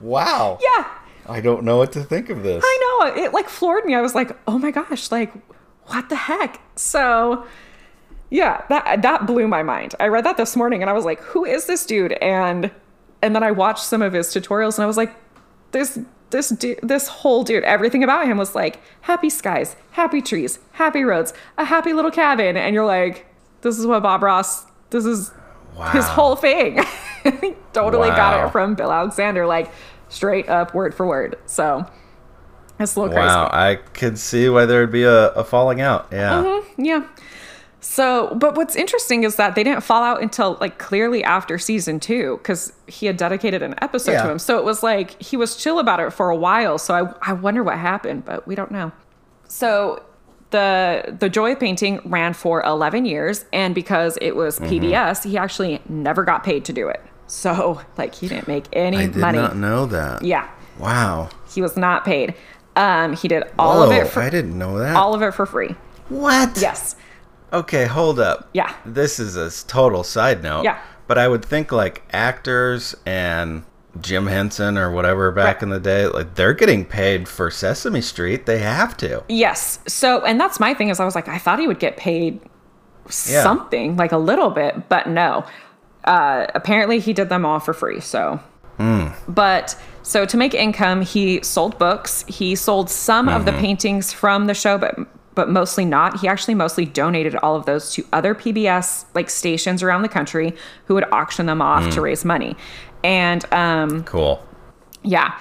[SPEAKER 2] Wow.
[SPEAKER 1] yeah
[SPEAKER 2] I don't know what to think of this.
[SPEAKER 1] I know. It like floored me. I was like, oh my gosh, like, what the heck? So yeah, that that blew my mind. I read that this morning and I was like, who is this dude? And and then I watched some of his tutorials and I was like, this this dude, this whole dude, everything about him was like happy skies, happy trees, happy roads, a happy little cabin. And you're like, this is what Bob Ross, this is his whole thing. He totally got it from Bill Alexander, like straight up word for word. So it's a little crazy.
[SPEAKER 2] Wow, I could see why there would be a, a falling out. Yeah.
[SPEAKER 1] Mm-hmm, yeah. So, but what's interesting is that they didn't fall out until like clearly after season two because he had dedicated an episode
[SPEAKER 2] Yeah.
[SPEAKER 1] to him. So it was like he was chill about it for a while. So I, I wonder what happened, but we don't know. So the the Joy of Painting ran for 11 years, and because it was
[SPEAKER 2] Mm-hmm.
[SPEAKER 1] PBS, he actually never got paid to do it. So like he didn't make any money.
[SPEAKER 2] I did
[SPEAKER 1] money.
[SPEAKER 2] not know that.
[SPEAKER 1] Yeah,
[SPEAKER 2] Wow.
[SPEAKER 1] he was not paid. Um, he did all of it for
[SPEAKER 2] I didn't know that.
[SPEAKER 1] all of it for free.
[SPEAKER 2] what?
[SPEAKER 1] Yes.
[SPEAKER 2] Okay, hold up.
[SPEAKER 1] Yeah.
[SPEAKER 2] This is a total side note.
[SPEAKER 1] Yeah.
[SPEAKER 2] But I would think like actors and Jim Henson or whatever back
[SPEAKER 1] Right.
[SPEAKER 2] in the day, like they're getting paid for Sesame Street. They have to.
[SPEAKER 1] Yes. So, and that's my thing is I was like, I thought he would get paid
[SPEAKER 2] Yeah.
[SPEAKER 1] something, like a little bit, but no. Uh, apparently, he did them all for free. So, but so to make income, he sold books. He sold some of the paintings from the show, but but mostly not. He actually mostly donated all of those to other PBS like stations around the country who would auction them off to raise money. And um,
[SPEAKER 2] Cool.
[SPEAKER 1] yeah.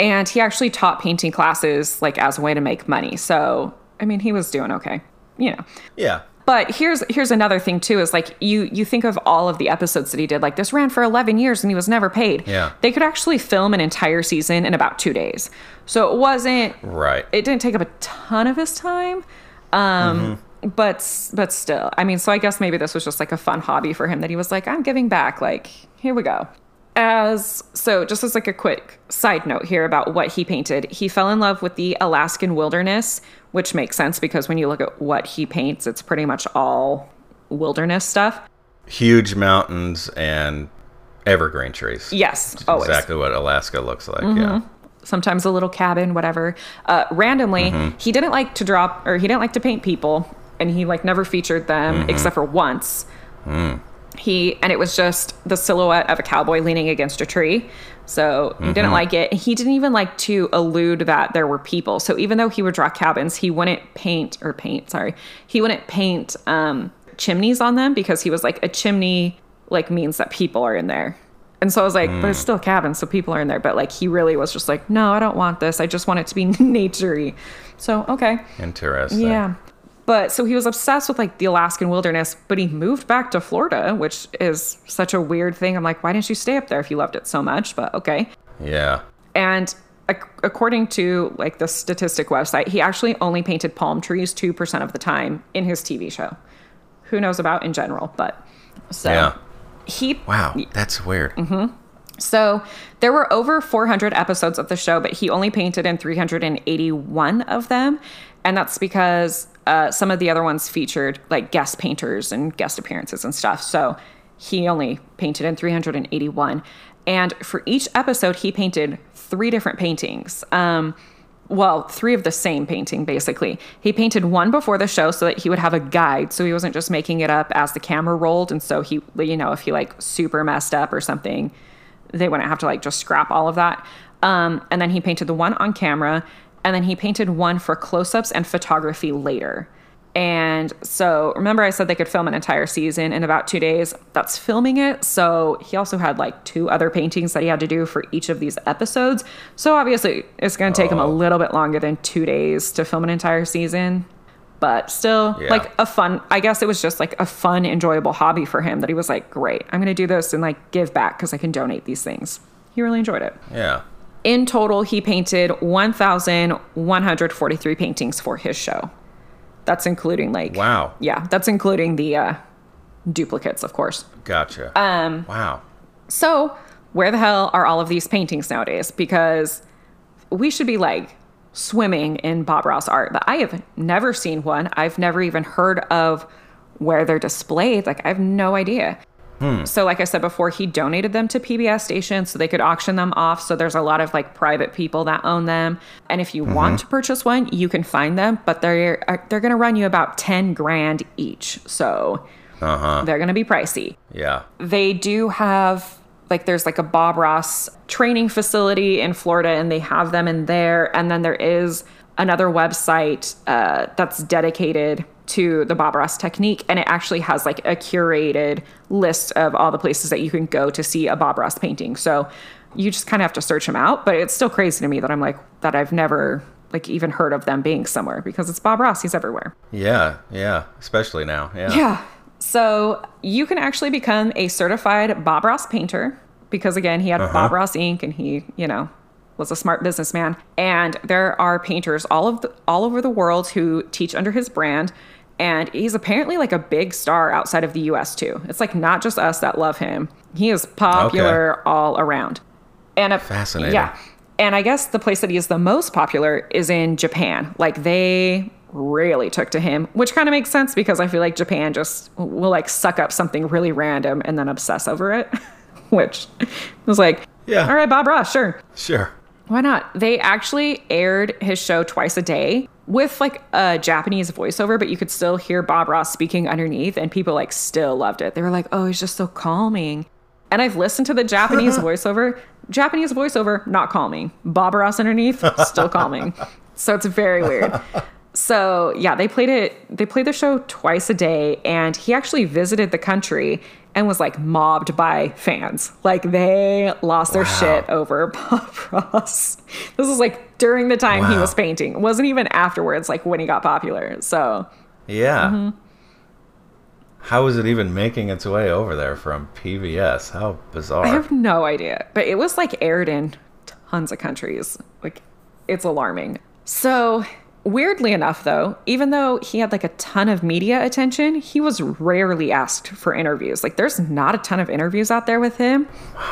[SPEAKER 1] And he actually taught painting classes like as a way to make money. So, I mean, he was doing okay, you know.
[SPEAKER 2] Yeah.
[SPEAKER 1] But here's here's another thing too is like you you think of all of the episodes that he did like this ran for 11 years and he was never paid.
[SPEAKER 2] Yeah.
[SPEAKER 1] They could actually film an entire season in about 2 days. So it wasn't
[SPEAKER 2] Right.
[SPEAKER 1] it didn't take up a ton of his time. Um but but still. I mean, so I guess maybe this was just like a fun hobby for him that he was like I'm giving back like here we go. As so just as like a quick side note here about what he painted. He fell in love with the Alaskan wilderness, which makes sense because when you look at what he paints, it's pretty much all wilderness stuff.
[SPEAKER 2] Huge mountains and evergreen trees.
[SPEAKER 1] Yes, always.
[SPEAKER 2] Exactly what Alaska looks like. Yeah.
[SPEAKER 1] sometimes a little cabin, whatever. Uh, randomly,
[SPEAKER 2] Mm-hmm.
[SPEAKER 1] he didn't like to drop or he didn't like to paint people, and he like never featured them
[SPEAKER 2] Mm-hmm.
[SPEAKER 1] except for once.
[SPEAKER 2] Mm.
[SPEAKER 1] He and it was just the silhouette of a cowboy leaning against a tree. So he
[SPEAKER 2] Mm-hmm.
[SPEAKER 1] didn't like it. He didn't even like to allude that there were people. So even though he would draw cabins, he wouldn't paint or paint. Sorry, he wouldn't paint um, chimneys on them because he was like a chimney like means that people are in there. And so I was like, but
[SPEAKER 2] Mm.
[SPEAKER 1] it's still a cabin, so people are in there. But like he really was just like, no, I don't want this. I just want it to be naturey. So okay,
[SPEAKER 2] Interesting.
[SPEAKER 1] yeah. But so he was obsessed with like the Alaskan wilderness, but he moved back to Florida, which is such a weird thing. I'm like, why didn't you stay up there if you loved it so much? But okay.
[SPEAKER 2] Yeah.
[SPEAKER 1] And according to like the statistic website, he actually only painted palm trees 2% of the time in his TV show. Who knows about in general, but so
[SPEAKER 2] Yeah.
[SPEAKER 1] he
[SPEAKER 2] Wow. That's weird. Mm-hmm.
[SPEAKER 1] so there were over 400 episodes of the show, but he only painted in 381 of them. And that's because uh, some of the other ones featured like guest painters and guest appearances and stuff. So he only painted in 381. And for each episode, he painted three different paintings. Um, well, three of the same painting, basically. He painted one before the show so that he would have a guide. So he wasn't just making it up as the camera rolled. And so he, you know, if he like super messed up or something, they wouldn't have to like just scrap all of that. Um, and then he painted the one on camera, and then he painted one for close ups and photography later. And so remember, I said they could film an entire season in about two days. That's filming it. So he also had like two other paintings that he had to do for each of these episodes. So obviously, it's going to take him a
[SPEAKER 2] Oh.
[SPEAKER 1] little bit longer than two days to film an entire season. But still,
[SPEAKER 2] Yeah.
[SPEAKER 1] like a fun, I guess it was just like a fun, enjoyable hobby for him that he was like, great, I'm going to do this and like give back because I can donate these things. He really enjoyed it.
[SPEAKER 2] Yeah.
[SPEAKER 1] In total, he painted 1,143 paintings for his show. That's including like,
[SPEAKER 2] Wow.
[SPEAKER 1] yeah, that's including the uh, duplicates, of course.
[SPEAKER 2] Gotcha. Um. Wow.
[SPEAKER 1] So, where the hell are all of these paintings nowadays? Because we should be like swimming in Bob Ross art, but I have never seen one. I've never even heard of where they're displayed. Like, I have no idea. So, like I said before, he donated them to PBS stations so they could auction them off. So, there's a lot of like private people that own them. And if you want to purchase one, you can find them, but they're uh, they're going to run you about 10 grand each. So,
[SPEAKER 2] Uh huh.
[SPEAKER 1] they're going to be pricey
[SPEAKER 2] Yeah.
[SPEAKER 1] they do have like there's like a Bob Ross training facility in Florida and they have them in there and then there is another website uh, that's dedicated to the Bob Ross technique and it actually has like a curated list of all the places that you can go to see a Bob Ross painting. So you just kind of have to search them out, but it's still crazy to me that I'm like that I've never like even heard of them being somewhere because it's Bob Ross, he's everywhere.
[SPEAKER 2] Yeah. Yeah. Especially now. Yeah.
[SPEAKER 1] Yeah. So you can actually become a certified Bob Ross painter because again, he had uh-huh. Bob Ross Inc. and he, you know, was a smart businessman. And there are painters all of the, all over the world who teach under his brand. And he's apparently like a big star outside of the US too. It's like not just us that love him. He is popular all around. And a,
[SPEAKER 2] Fascinating.
[SPEAKER 1] Yeah. And I guess the place that he is the most popular is in Japan. Like they really took to him, which kind of makes sense because I feel like Japan just will like suck up something really random and then obsess over it. which was like,
[SPEAKER 2] Yeah.
[SPEAKER 1] all right, Bob Ross, sure.
[SPEAKER 2] Sure.
[SPEAKER 1] Why not? They actually aired his show twice a day with like a Japanese voiceover, but you could still hear Bob Ross speaking underneath, and people like still loved it. They were like, oh, he's just so calming. And I've listened to the Japanese voiceover. Japanese voiceover, not calming. Bob Ross underneath, still calming. So it's very weird. So yeah, they played it. They played the show twice a day, and he actually visited the country and was like mobbed by fans. Like they lost their
[SPEAKER 2] Wow.
[SPEAKER 1] shit over Bob Ross. This was like during the time he was painting. It wasn't even afterwards, like when he got popular. So
[SPEAKER 2] Yeah.
[SPEAKER 1] Mm-hmm.
[SPEAKER 2] How is it even making its way over there from PBS? How bizarre.
[SPEAKER 1] I have no idea. But it was like aired in tons of countries. Like it's alarming. So weirdly enough though, even though he had like a ton of media attention, he was rarely asked for interviews. Like there's not a ton of interviews out there with him.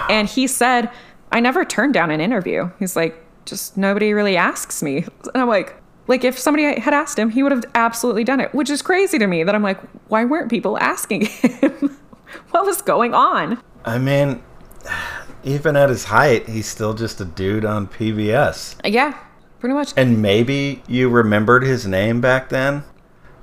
[SPEAKER 1] And he said, I never turned down an interview. He's like, just nobody really asks me. And I'm like, like if somebody had asked him, he would have absolutely done it, which is crazy to me that I'm like, why weren't people asking him? what was going on?
[SPEAKER 2] I mean, even at his height, he's still just a dude on PBS.
[SPEAKER 1] Yeah, pretty much.
[SPEAKER 2] And maybe you remembered his name back then,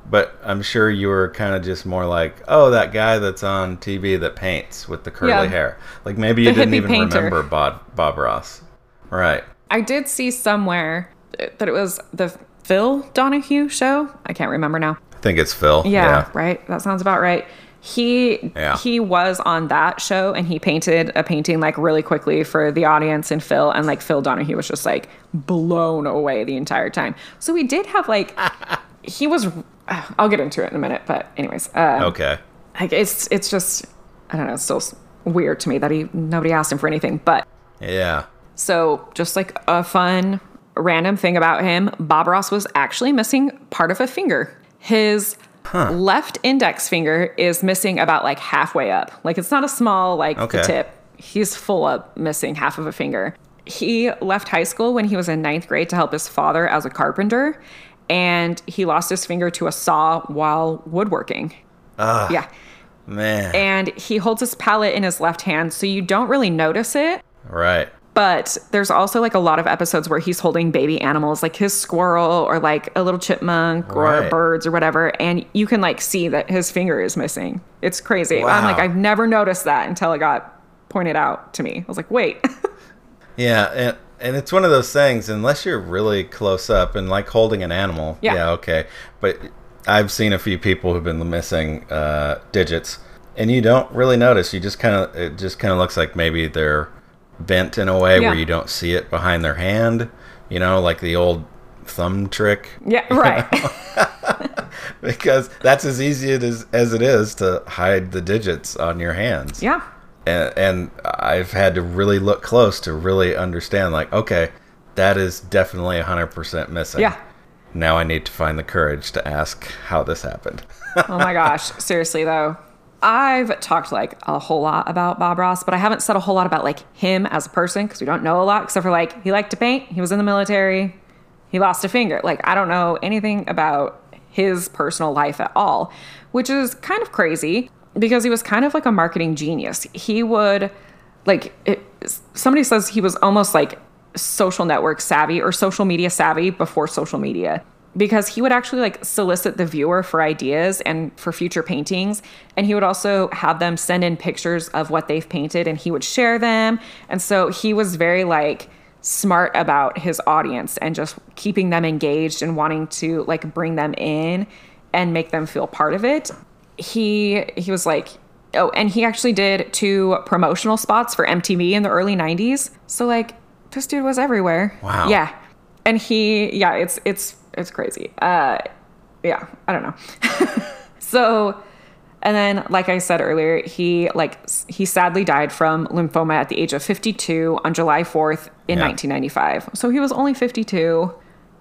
[SPEAKER 2] but I'm sure you were kind of just more like, oh, that guy that's on TV that paints with the curly
[SPEAKER 1] Yeah.
[SPEAKER 2] hair. Like maybe you
[SPEAKER 1] The
[SPEAKER 2] didn't even
[SPEAKER 1] painter.
[SPEAKER 2] remember Bob, Bob Ross. Right.
[SPEAKER 1] I did see somewhere that it was the Phil Donahue show. I can't remember now.
[SPEAKER 2] I think it's Phil.
[SPEAKER 1] Yeah, right. That sounds about right. He
[SPEAKER 2] Yeah.
[SPEAKER 1] he was on that show and he painted a painting like really quickly for the audience and Phil and like Phil Donahue was just like blown away the entire time. So we did have like he was. I'll get into it in a minute, but anyways, uh,
[SPEAKER 2] Okay.
[SPEAKER 1] like it's it's just I don't know. It's still weird to me that he nobody asked him for anything, but
[SPEAKER 2] Yeah.
[SPEAKER 1] so, just like a fun random thing about him, Bob Ross was actually missing part of a finger. His left index finger is missing about like halfway up. Like it's not a small like
[SPEAKER 2] Okay.
[SPEAKER 1] the tip. He's full up missing half of a finger. He left high school when he was in ninth grade to help his father as a carpenter, and he lost his finger to a saw while woodworking. Ah, yeah.
[SPEAKER 2] Man.
[SPEAKER 1] And he holds his palette in his left hand, so you don't really notice it.
[SPEAKER 2] right.
[SPEAKER 1] But there's also like a lot of episodes where he's holding baby animals, like his squirrel or like a little chipmunk or
[SPEAKER 2] Right.
[SPEAKER 1] birds or whatever, and you can like see that his finger is missing. It's crazy. I'm like, I've never noticed that until it got pointed out to me. I was like, wait.
[SPEAKER 2] Yeah, and and it's one of those things. Unless you're really close up and like holding an animal,
[SPEAKER 1] Yeah.
[SPEAKER 2] okay. But I've seen a few people who've been missing uh, digits, and you don't really notice. You just kind of it just kind of looks like maybe they're bent in a way
[SPEAKER 1] Yeah.
[SPEAKER 2] where you don't see it behind their hand. You know, like the old thumb trick.
[SPEAKER 1] yeah, right.
[SPEAKER 2] because that's as easy it is as it is to hide the digits on your hands.
[SPEAKER 1] yeah.
[SPEAKER 2] and, and I've had to really look close to really understand. Like, okay, that is definitely hundred percent missing.
[SPEAKER 1] Yeah.
[SPEAKER 2] Now I need to find the courage to ask how this happened.
[SPEAKER 1] Oh my gosh. Seriously though. I've talked like a whole lot about Bob Ross, but I haven't said a whole lot about like him as a person because we don't know a lot except for like he liked to paint, he was in the military, he lost a finger. Like I don't know anything about his personal life at all, which is kind of crazy because he was kind of like a marketing genius. He would like it, somebody says he was almost like social network savvy or social media savvy before social media because he would actually like solicit the viewer for ideas and for future paintings and he would also have them send in pictures of what they've painted and he would share them. And so he was very like smart about his audience and just keeping them engaged and wanting to like bring them in and make them feel part of it. He he was like oh and he actually did two promotional spots for MTV in the early 90s so like this dude was everywhere.
[SPEAKER 2] Wow.
[SPEAKER 1] yeah. And he yeah it's it's it's crazy uh yeah i don't know so and then like i said earlier he like he sadly died from lymphoma at the age of 52 on july 4th in
[SPEAKER 2] Yeah.
[SPEAKER 1] 1995 so he was only 52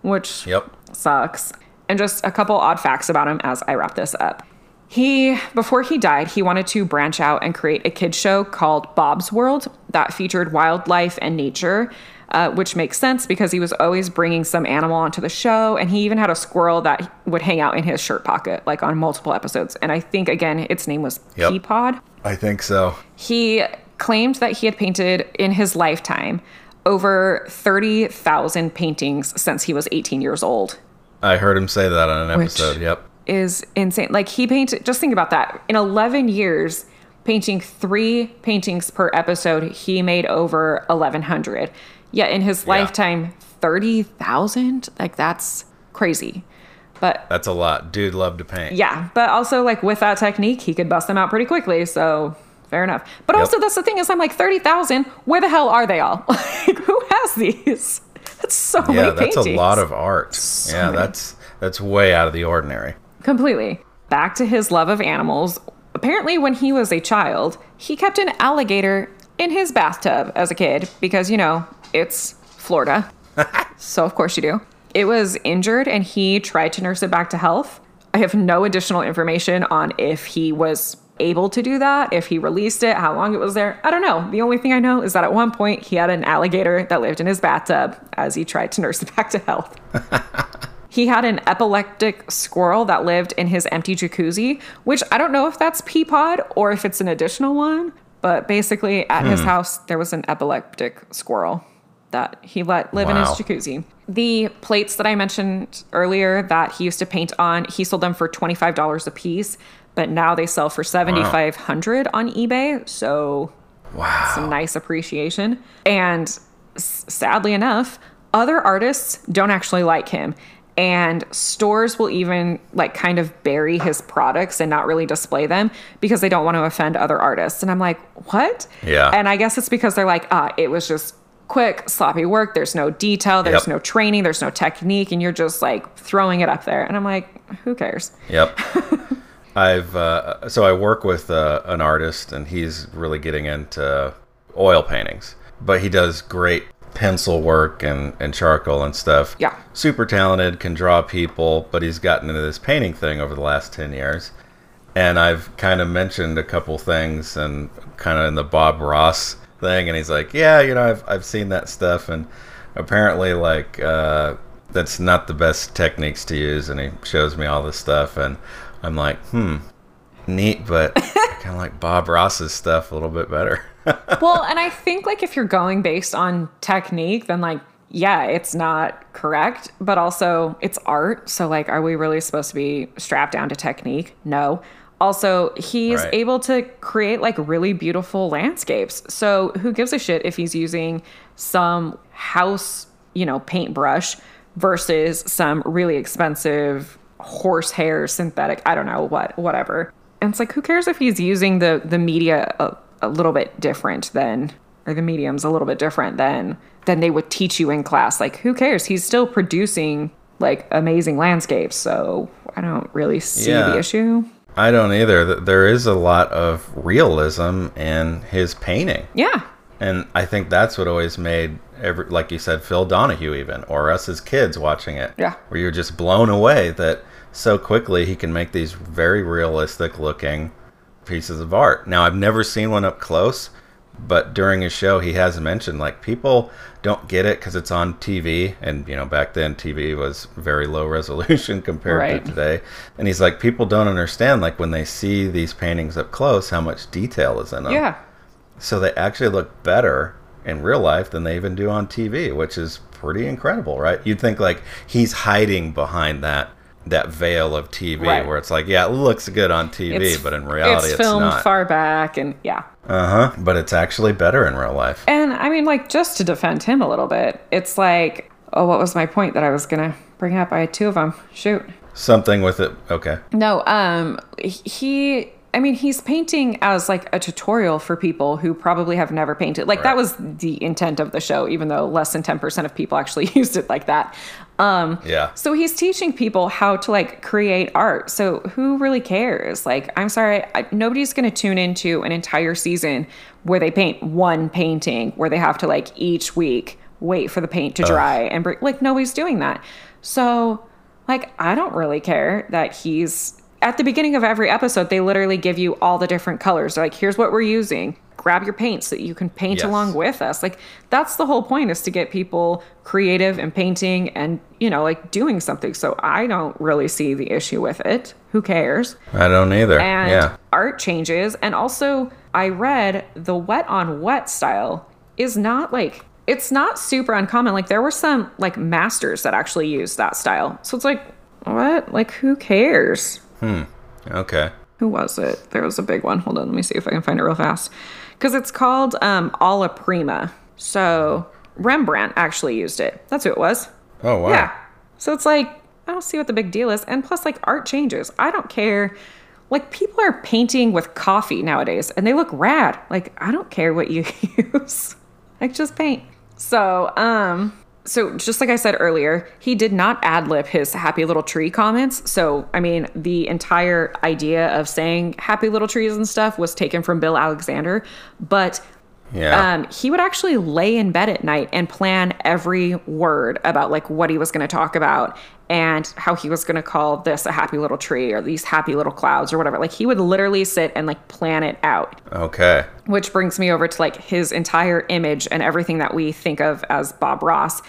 [SPEAKER 1] which
[SPEAKER 2] Yep.
[SPEAKER 1] sucks. And just a couple odd facts about him as I wrap this up. He, before he died, he wanted to branch out and create a kids show called Bob's World that featured wildlife and nature, uh, which makes sense because he was always bringing some animal onto the show. And he even had a squirrel that would hang out in his shirt pocket, like on multiple episodes. And I think, again, its name was
[SPEAKER 2] Yep.
[SPEAKER 1] Peapod.
[SPEAKER 2] I think so.
[SPEAKER 1] He claimed that he had painted in his lifetime over 30,000 paintings since he was 18 years old.
[SPEAKER 2] I heard him say that on an
[SPEAKER 1] Which-
[SPEAKER 2] episode. Yep.
[SPEAKER 1] Is insane. Like he painted, just think about that. In 11 years, painting three paintings per episode, he made over 1,100. Yet in his lifetime, 30,000? Like that's crazy. But
[SPEAKER 2] That's a lot. Dude loved to paint.
[SPEAKER 1] yeah, but also like with that technique, he could bust them out pretty quickly. So fair enough. But
[SPEAKER 2] Yep.
[SPEAKER 1] also that's the thing is I'm like 30,000. Where the hell are they all? like who has these? That's so
[SPEAKER 2] Yeah,
[SPEAKER 1] many
[SPEAKER 2] that's
[SPEAKER 1] paintings.
[SPEAKER 2] a lot of art. yeah,
[SPEAKER 1] many.
[SPEAKER 2] that's that's way out of the ordinary.
[SPEAKER 1] Completely. Back to his love of animals. Apparently, when he was a child, he kept an alligator in his bathtub as a kid because, you know, it's Florida. so, of course, you do. It was injured and he tried to nurse it back to health. I have no additional information on if he was able to do that, if he released it, how long it was there. I don't know. The only thing I know is that at one point he had an alligator that lived in his bathtub as he tried to nurse it back to health. He had an epileptic squirrel that lived in his empty jacuzzi, which I don't know if that's Peapod or if it's an additional one, but basically at his hmm. house there was an epileptic squirrel that he let live in his jacuzzi. The plates that I mentioned earlier that he used to paint on, he sold them for $25 a piece, but now they sell for 7500 on eBay, so
[SPEAKER 2] Wow.
[SPEAKER 1] some nice appreciation. And s- sadly enough, other artists don't actually like him. And stores will even like kind of bury his products and not really display them because they don't want to offend other artists. And I'm like, what?
[SPEAKER 2] Yeah.
[SPEAKER 1] And I guess it's because they're like, ah, it was just quick, sloppy work. There's no detail, there's
[SPEAKER 2] Yep.
[SPEAKER 1] no training, there's no technique, and you're just like throwing it up there. And I'm like, who cares?
[SPEAKER 2] Yep. I've uh, so I work with uh, an artist, and he's really getting into oil paintings, but he does great pencil work and, and charcoal and stuff.
[SPEAKER 1] Yeah.
[SPEAKER 2] Super talented, can draw people, but he's gotten into this painting thing over the last 10 years. And I've kind of mentioned a couple things and kind of in the Bob Ross thing. And he's like, yeah, you know, I've, I've seen that stuff. And apparently, like, uh, that's not the best techniques to use. And he shows me all this stuff. And I'm like, hmm, neat, but I kind of like Bob Ross's stuff a little bit better.
[SPEAKER 1] well, and I think like if you're going based on technique, then like yeah, it's not correct, but also it's art. So like are we really supposed to be strapped down to technique? No. Also, he's
[SPEAKER 2] Right.
[SPEAKER 1] able to create like really beautiful landscapes. So who gives a shit if he's using some house, you know, paintbrush versus some really expensive horsehair synthetic, I don't know, what whatever. And it's like who cares if he's using the the media a, a little bit different than or the mediums a little bit different than than they would teach you in class. Like who cares? He's still producing like amazing landscapes. So I don't really see
[SPEAKER 2] Yeah.
[SPEAKER 1] the issue.
[SPEAKER 2] I don't either. There is a lot of realism in his painting.
[SPEAKER 1] Yeah.
[SPEAKER 2] And I think that's what always made every, like you said, Phil Donahue even, or us as kids watching it.
[SPEAKER 1] Yeah.
[SPEAKER 2] Where you're just blown away that so quickly he can make these very realistic looking pieces of art. Now I've never seen one up close, but during his show he has mentioned like people don't get it because it's on TV, and you know back then TV was very low resolution compared
[SPEAKER 1] Right.
[SPEAKER 2] to today. And he's like, people don't understand like when they see these paintings up close how much detail is in them.
[SPEAKER 1] Yeah.
[SPEAKER 2] So they actually look better in real life than they even do on TV, which is pretty incredible, right? You'd think like he's hiding behind that that veil of TV
[SPEAKER 1] Right.
[SPEAKER 2] where it's like, yeah, it looks good on TV, but in reality
[SPEAKER 1] it's
[SPEAKER 2] it's,
[SPEAKER 1] filmed far back and yeah.
[SPEAKER 2] Uh-huh. But it's actually better in real life.
[SPEAKER 1] And I mean, like, just to defend him a little bit, it's like, oh, what was my point that I was gonna bring up? I had two of them. Shoot.
[SPEAKER 2] Something with it. Okay.
[SPEAKER 1] No, um, he. I mean, he's painting as like a tutorial for people who probably have never painted. Like that was the intent of the show, even though less than ten percent of people actually used it like that. Um,
[SPEAKER 2] Yeah.
[SPEAKER 1] so he's teaching people how to like create art. So who really cares? Like, I'm sorry, I, nobody's going to tune into an entire season where they paint one painting, where they have to like each week wait for the paint to dry and bring, like nobody's doing that. So, like, I don't really care that he's at the beginning of every episode. They literally give you all the different colors. They're like, here's what we're using. Grab your paint so that you can paint
[SPEAKER 2] Yes.
[SPEAKER 1] along with us. Like that's the whole point is to get people creative and painting and you know like doing something. So I don't really see the issue with it. Who cares?
[SPEAKER 2] I don't either.
[SPEAKER 1] And
[SPEAKER 2] yeah.
[SPEAKER 1] art changes and also I read the wet on wet style is not like it's not super uncommon. Like there were some like masters that actually used that style. So it's like what? Like who cares? Hmm.
[SPEAKER 2] Okay.
[SPEAKER 1] who was it? There was a big one. Hold on, let me see if I can find it real fast. Because it's called um, Alla Prima. So Rembrandt actually used it. That's who it was.
[SPEAKER 2] Oh wow.
[SPEAKER 1] Yeah. So it's like, I don't see what the big deal is. And plus, like, art changes. I don't care. Like, people are painting with coffee nowadays and they look rad. Like, I don't care what you use. like, just paint. So, um, so just like I said earlier, he did not ad lib his happy little tree comments. So, I mean, the entire idea of saying happy little trees and stuff was taken from Bill Alexander. But
[SPEAKER 2] Yeah.
[SPEAKER 1] um, he would actually lay in bed at night and plan every word about like what he was going to talk about and how he was going to call this a happy little tree or these happy little clouds or whatever. Like he would literally sit and like plan it out,
[SPEAKER 2] okay.
[SPEAKER 1] which brings me over to like his entire image and everything that we think of as Bob Ross.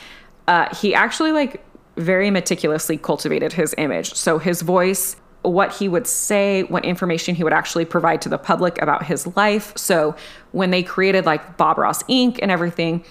[SPEAKER 1] Uh, he actually like very meticulously cultivated his image. So his voice, what he would say, what information he would actually provide to the public about his life. So when they created like Bob Ross Inc. and everything,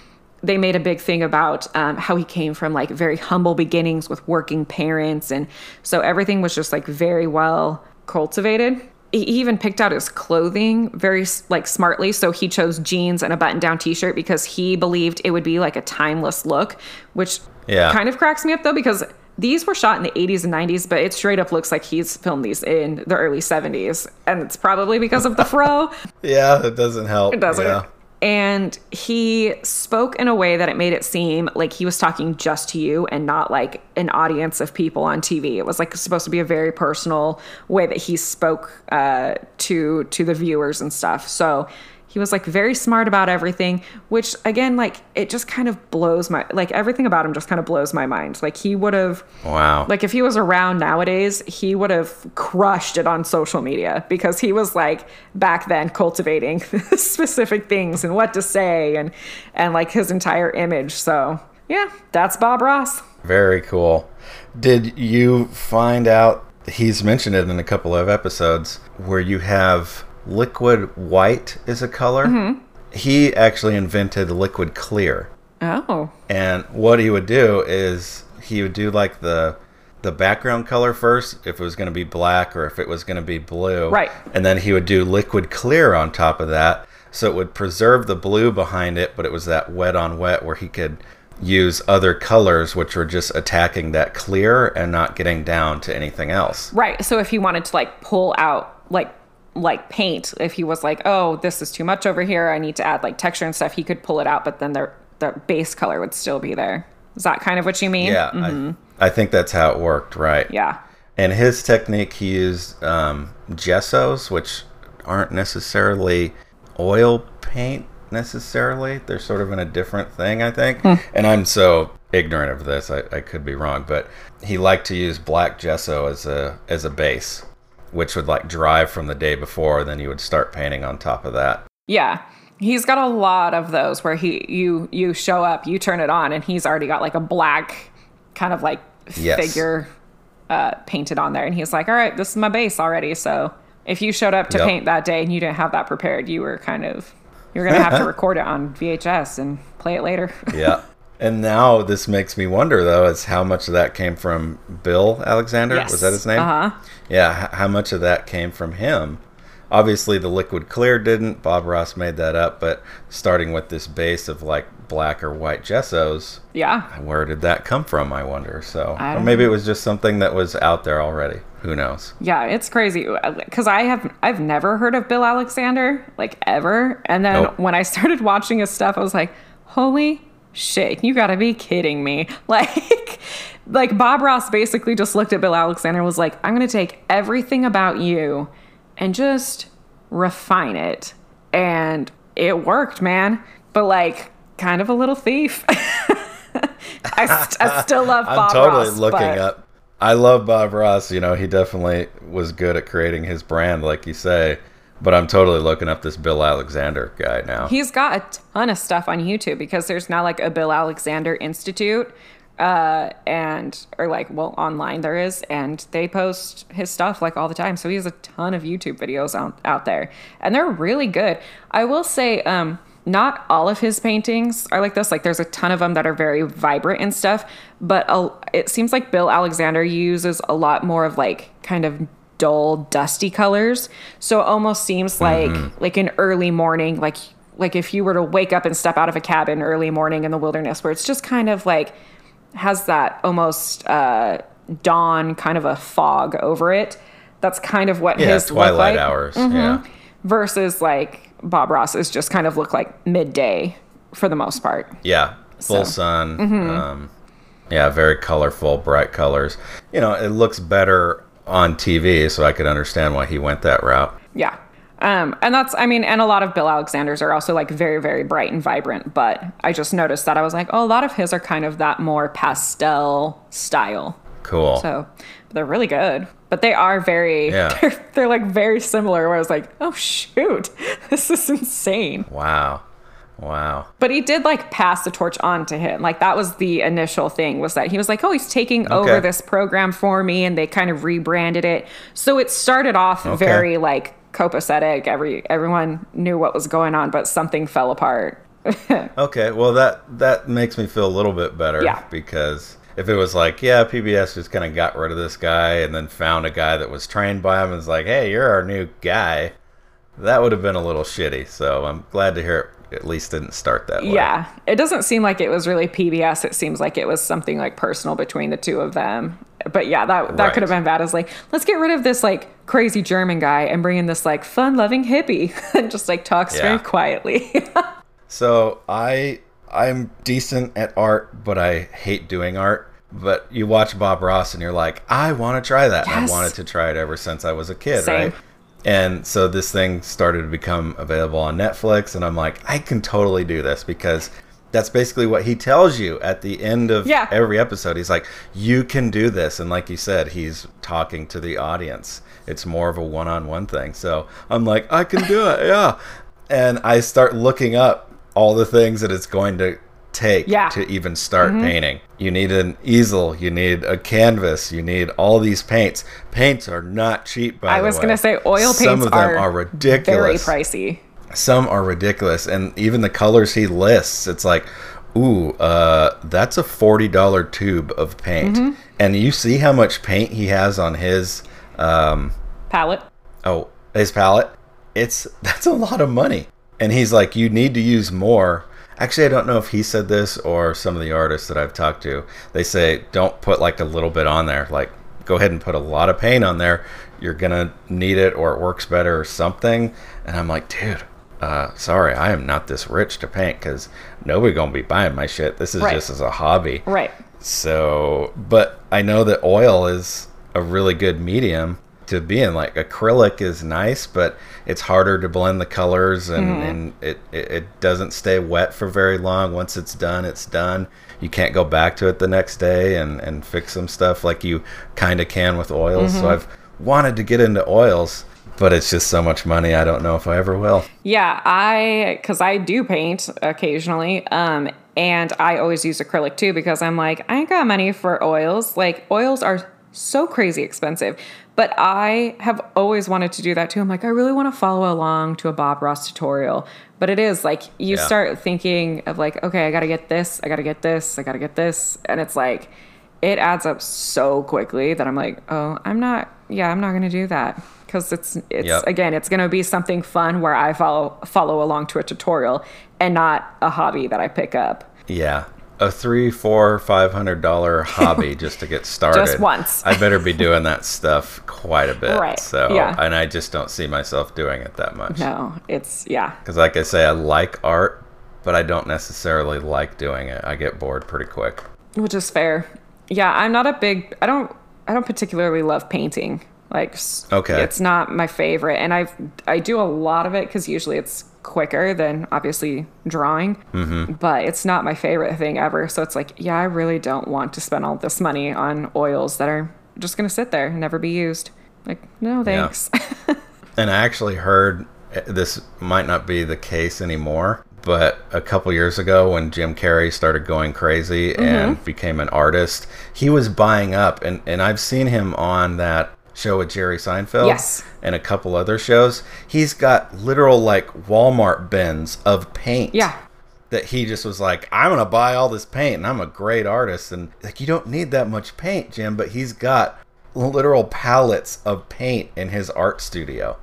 [SPEAKER 1] they made a big thing about um, how he came from like very humble beginnings with working parents. And so everything was just like very well cultivated. He even picked out his clothing very like smartly. So he chose jeans and a button down t shirt because he believed it would be like a timeless look, which
[SPEAKER 2] Yeah.
[SPEAKER 1] kind of cracks me up though because these were shot in the 80s and 90s, but it straight up looks like he's filmed these in the early 70s. And it's probably because of the fro.
[SPEAKER 2] Yeah, it doesn't help.
[SPEAKER 1] It doesn't.
[SPEAKER 2] Yeah.
[SPEAKER 1] And he spoke in a way that it made it seem like he was talking just to you and not like an audience of people on TV. It was like supposed to be a very personal way that he spoke uh, to to the viewers and stuff. So he was like very smart about everything, which again, like it just kind of blows my like everything about him just kind of blows my mind. Like he would have
[SPEAKER 2] Wow.
[SPEAKER 1] like if he was around nowadays, he would have crushed it on social media because he was like back then cultivating specific things and what to say and and like his entire image. So yeah, that's Bob Ross.
[SPEAKER 2] Very cool. Did you find out he's mentioned it in a couple of episodes where you have liquid white is a color?
[SPEAKER 1] Mm-hmm.
[SPEAKER 2] He actually invented liquid clear.
[SPEAKER 1] Oh.
[SPEAKER 2] And what he would do is he would do like the the background color first if it was going to be black or if it was going to be blue.
[SPEAKER 1] Right.
[SPEAKER 2] And then he would do liquid clear on top of that so it would preserve the blue behind it but it was that wet on wet where he could use other colors which were just attacking that clear and not getting down to anything else.
[SPEAKER 1] Right. So if he wanted to like pull out like like paint, if he was like, "Oh, this is too much over here. I need to add like texture and stuff," he could pull it out, but then the the base color would still be there. Is that kind of what you mean?
[SPEAKER 2] Yeah, I, I think that's how it worked, right?
[SPEAKER 1] Yeah.
[SPEAKER 2] And his technique, he used um, gessos, which aren't necessarily oil paint necessarily. They're sort of in a different thing, I think. And I'm so ignorant of this, I, I could be wrong, but he liked to use black gesso as a as a base, which would like dry from the day before. Then you would start painting on top of that.
[SPEAKER 1] Yeah. He's got a lot of those where he you you show up, you turn it on, and he's already got like a black kind of like
[SPEAKER 2] Yes.
[SPEAKER 1] figure uh, painted on there, and he's like, "All right, this is my base already." So if you showed up to
[SPEAKER 2] Yep.
[SPEAKER 1] paint that day and you didn't have that prepared, you were kind of you're gonna have to record it on VHS and play it later.
[SPEAKER 2] Yeah. And now this makes me wonder, though, is how much of that came from Bill Alexander? Was that his name?
[SPEAKER 1] Uh huh.
[SPEAKER 2] Yeah, how much of that came from him? Obviously, the liquid clear didn't. Bob Ross made that up, but starting with this base of like black or white gessos,
[SPEAKER 1] Yeah.
[SPEAKER 2] where did that come from? I wonder. So,
[SPEAKER 1] I
[SPEAKER 2] or maybe it was just something that was out there already. Who knows?
[SPEAKER 1] Yeah, it's crazy uh, because I have I've never heard of Bill Alexander like ever, and then
[SPEAKER 2] Nope.
[SPEAKER 1] when I started watching his stuff, I was like, "Holy shit! You got to be kidding me!" Like, like Bob Ross basically just looked at Bill Alexander and was like, "I'm to take everything about you and just refine it," and it worked, man. But like, kind of a little thief. I, st- I still love Bob Ross.
[SPEAKER 2] I'm totally
[SPEAKER 1] Ross,
[SPEAKER 2] looking
[SPEAKER 1] but-
[SPEAKER 2] up. I love Bob Ross. You know, he definitely was good at creating his brand, like you say. But I'm totally looking up this Bill Alexander guy now.
[SPEAKER 1] He's got a ton of stuff on YouTube because there's now like a Bill Alexander Institute, uh, and or like well online there is, and they post his stuff like all the time. So he has a ton of YouTube videos out out there, and they're really good. I will say, um, not all of his paintings are like this. Like there's a ton of them that are very vibrant and stuff, but a, it seems like Bill Alexander uses a lot more of like kind of dull dusty colors so it almost seems like like an early morning like like if you were to wake up and step out of a cabin early morning in the wilderness where it's just kind of like has that almost uh dawn kind of a fog over it that's kind of what
[SPEAKER 2] yeah,
[SPEAKER 1] his
[SPEAKER 2] twilight
[SPEAKER 1] like Mm-hmm.
[SPEAKER 2] hours. Yeah.
[SPEAKER 1] versus like bob ross's just kind of look like midday for the most part
[SPEAKER 2] Yeah, full
[SPEAKER 1] So-
[SPEAKER 2] sun.
[SPEAKER 1] Mm-hmm.
[SPEAKER 2] Um, yeah, very colorful, bright colors. You know, it looks better on TV, so I could understand why he went that route.
[SPEAKER 1] Yeah. Um, and that's, I mean, and a lot of Bill Alexander's are also like very, very bright and vibrant. But I just noticed that I was like, oh, a lot of his are kind of that more pastel style.
[SPEAKER 2] Cool.
[SPEAKER 1] So they're really good. But they are very,
[SPEAKER 2] Yeah.
[SPEAKER 1] they're, they're like very similar. Where I was like, oh, shoot, this is insane.
[SPEAKER 2] wow, wow.
[SPEAKER 1] But he did like pass the torch on to him. Like that was the initial thing was that he was like, "Oh, he's taking over this program for me," and they kind of rebranded it. So it started off
[SPEAKER 2] Okay.
[SPEAKER 1] very like copacetic. Every everyone knew what was going on, but something fell apart.
[SPEAKER 2] Okay, well that that makes me feel a little bit better.
[SPEAKER 1] Yeah.
[SPEAKER 2] Because if it was like, yeah, PBS just kind of got rid of this guy and then found a guy that was trained by him and was like, hey, you're our new guy, that would have been a little shitty. So I'm glad to hear it at least didn't start that way.
[SPEAKER 1] Yeah, it doesn't seem like it was really PBS. It seems like it was something like personal between the two of them. But yeah, that that
[SPEAKER 2] Right.
[SPEAKER 1] could have been bad. As like, let's get rid of this like crazy German guy and bring in this like fun-loving hippie and just like talks
[SPEAKER 2] Yeah.
[SPEAKER 1] very quietly.
[SPEAKER 2] So I I'm decent at art, but I hate doing art. But you watch Bob Ross and you're like, I want to try that. And
[SPEAKER 1] Yes.
[SPEAKER 2] I wanted to try it ever since I was a kid,
[SPEAKER 1] Same.
[SPEAKER 2] right? And so this thing started to become available on Netflix, and I'm like, I can totally do this because that's basically what he tells you at the end of
[SPEAKER 1] Yeah.
[SPEAKER 2] every episode. He's like, You can do this. And like you said, he's talking to the audience. It's more of a one on one thing. So I'm like, I can do it. Yeah. And I start looking up all the things that it's going to take
[SPEAKER 1] Yeah.
[SPEAKER 2] to even start painting. You need an easel, you need a canvas, you need all these paints. Paints are not cheap, by
[SPEAKER 1] I
[SPEAKER 2] the way.
[SPEAKER 1] I was gonna say oil
[SPEAKER 2] Some
[SPEAKER 1] paints Some
[SPEAKER 2] of them
[SPEAKER 1] are
[SPEAKER 2] are ridiculous
[SPEAKER 1] Very pricey.
[SPEAKER 2] some are ridiculous and even the colors he lists it's like ooh uh, that's a $40 tube of paint
[SPEAKER 1] Mm-hmm.
[SPEAKER 2] and you see how much paint he has on his um,
[SPEAKER 1] Palette.
[SPEAKER 2] oh his palette it's that's a lot of money and he's like you need to use more actually i don't know if he said this or some of the artists that i've talked to. They say don't put like a little bit on there. Like go ahead and put a lot of paint on there. You're gonna need it or it works better or something. And i'm like dude uh, sorry i am not this rich to paint because nobody gonna be buying my shit. This is
[SPEAKER 1] Right.
[SPEAKER 2] just as a hobby.
[SPEAKER 1] Right.
[SPEAKER 2] so, but I know that oil is a really good medium to be in. Like acrylic is nice, but it's harder to blend the colors and, and it, it, it doesn't stay wet for very long. Once it's done, it's done. You can't go back to it the next day and, and fix some stuff like you kind of can with oils. So I've wanted to get into oils, but it's just so much money. I don't know if I ever will.
[SPEAKER 1] Yeah, I because I do paint occasionally, um, and I always use acrylic too because I'm like I ain't got money for oils. Like oils are so crazy expensive, but I have always wanted to do that too. I'm like I really want to follow along to a Bob Ross tutorial, but it is like you
[SPEAKER 2] Yeah.
[SPEAKER 1] start thinking of like okay, I got to get this, I got to get this, I got to get this, and it's like it adds up so quickly that I'm like, oh, I'm not, yeah, I'm not gonna do that because it's it's
[SPEAKER 2] Yep.
[SPEAKER 1] again, it's gonna be something fun where I follow follow along to a tutorial and not a hobby that I pick up.
[SPEAKER 2] Yeah. A three, four, five hundred dollar hobby just to get started.
[SPEAKER 1] just once.
[SPEAKER 2] I better be doing that stuff quite a bit.
[SPEAKER 1] Right,
[SPEAKER 2] So
[SPEAKER 1] yeah.
[SPEAKER 2] and I just don't see myself doing it that much.
[SPEAKER 1] No, it's yeah,
[SPEAKER 2] Because like I say, I like art, but I don't necessarily like doing it. I get bored pretty quick.
[SPEAKER 1] which is fair. Yeah, I'm not a big. I don't. I don't particularly love painting. Like,
[SPEAKER 2] Okay.
[SPEAKER 1] it's not my favorite, and I've I do a lot of it because usually it's quicker than obviously drawing. Mm-hmm. But it's not my favorite thing ever. So it's like, yeah, I really don't want to spend all this money on oils that are just gonna sit there and never be used. Like, no
[SPEAKER 2] Yeah.
[SPEAKER 1] thanks.
[SPEAKER 2] And I actually heard eh, this might not be the case anymore, but a couple years ago when Jim Carrey started going crazy
[SPEAKER 1] Mm-hmm.
[SPEAKER 2] and became an artist, he was buying up and, and I've seen him on that show with Jerry Seinfeld
[SPEAKER 1] Yes.
[SPEAKER 2] and a couple other shows. He's got literal like Walmart bins of paint.
[SPEAKER 1] yeah,
[SPEAKER 2] that he just was like, I'm gonna buy all this paint, and I'm a great artist, and like you don't need that much paint, Jim, but he's got literal pallets of paint in his art studio,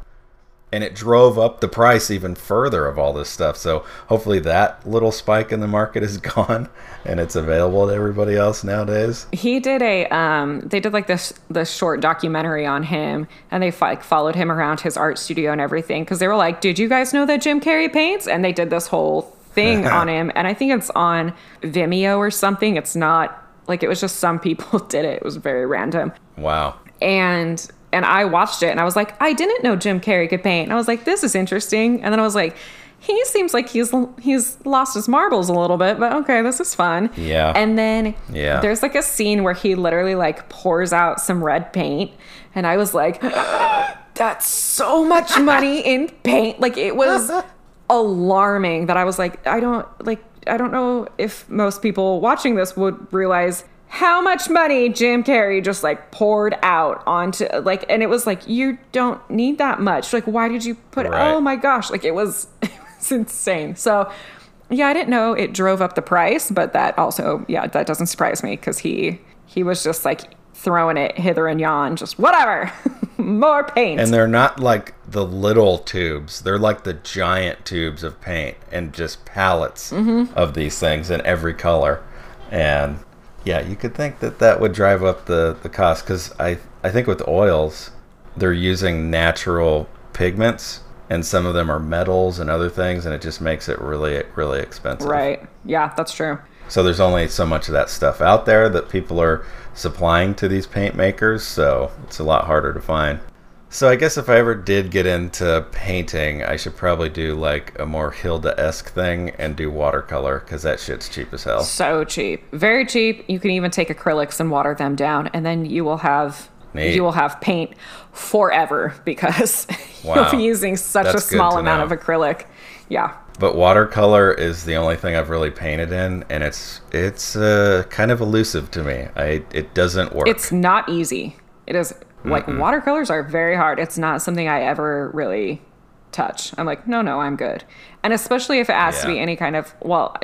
[SPEAKER 2] and it drove up the price even further of all this stuff. So hopefully that little spike in the market is gone, and it's available to everybody else nowadays.
[SPEAKER 1] he did a um they did like this this short documentary on him and they like followed him around his art studio and everything because they were like did you guys know that jim carrey paints and they did this whole thing on him and i think it's on vimeo or something it's not like it was just some people did it it was very random
[SPEAKER 2] Wow.
[SPEAKER 1] and and I watched it and I was like, I didn't know Jim Carrey could paint. And I was like, this is interesting. And then I was like, he seems like he's he's lost his marbles a little bit, but okay, this is fun.
[SPEAKER 2] Yeah.
[SPEAKER 1] And then
[SPEAKER 2] Yeah.
[SPEAKER 1] there's like a scene where he literally like pours out some red paint, and I was like, that's so much money in paint. Like it was alarming that I was like, I don't like I don't know if most people watching this would realize how much money Jim Carrey just like poured out onto like and it was like you don't need that much. Like why did you put
[SPEAKER 2] Right.
[SPEAKER 1] oh my gosh, like it was it was insane. So yeah, I didn't know it drove up the price, but that also yeah, that doesn't surprise me cuz he he was just like throwing it hither and yon, just whatever. More paint.
[SPEAKER 2] And they're not like the little tubes. They're like the giant tubes of paint and just pallets mm-hmm. of these things in every color. And yeah, you could think that that would drive up the, the cost because I, I think with oils, they're using natural pigments and some of them are metals and other things, and it just makes it really, really expensive.
[SPEAKER 1] Right. Yeah, that's true.
[SPEAKER 2] So there's only so much of that stuff out there that people are supplying to these paint makers, so it's a lot harder to find. So I guess if I ever did get into painting, I should probably do like a more Hilda-esque thing and do watercolor because that shit's cheap as hell.
[SPEAKER 1] So cheap. Very cheap. You can even take acrylics and water them down and then you will have
[SPEAKER 2] Neat.
[SPEAKER 1] you will have paint forever because
[SPEAKER 2] Wow.
[SPEAKER 1] you'll be using such
[SPEAKER 2] That's
[SPEAKER 1] a small amount
[SPEAKER 2] know.
[SPEAKER 1] of acrylic. Yeah.
[SPEAKER 2] But watercolor is the only thing I've really painted in, and it's it's uh, kind of elusive to me. I it doesn't work.
[SPEAKER 1] It's not easy. It is like watercolors are very hard. It's not something I ever really touch. I'm like, no, no, I'm good. And especially if it has to be any kind of well,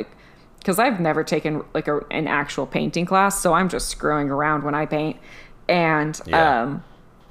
[SPEAKER 1] because I've never taken like a, an actual painting class, so I'm just screwing around when I paint, and
[SPEAKER 2] Yeah.
[SPEAKER 1] um,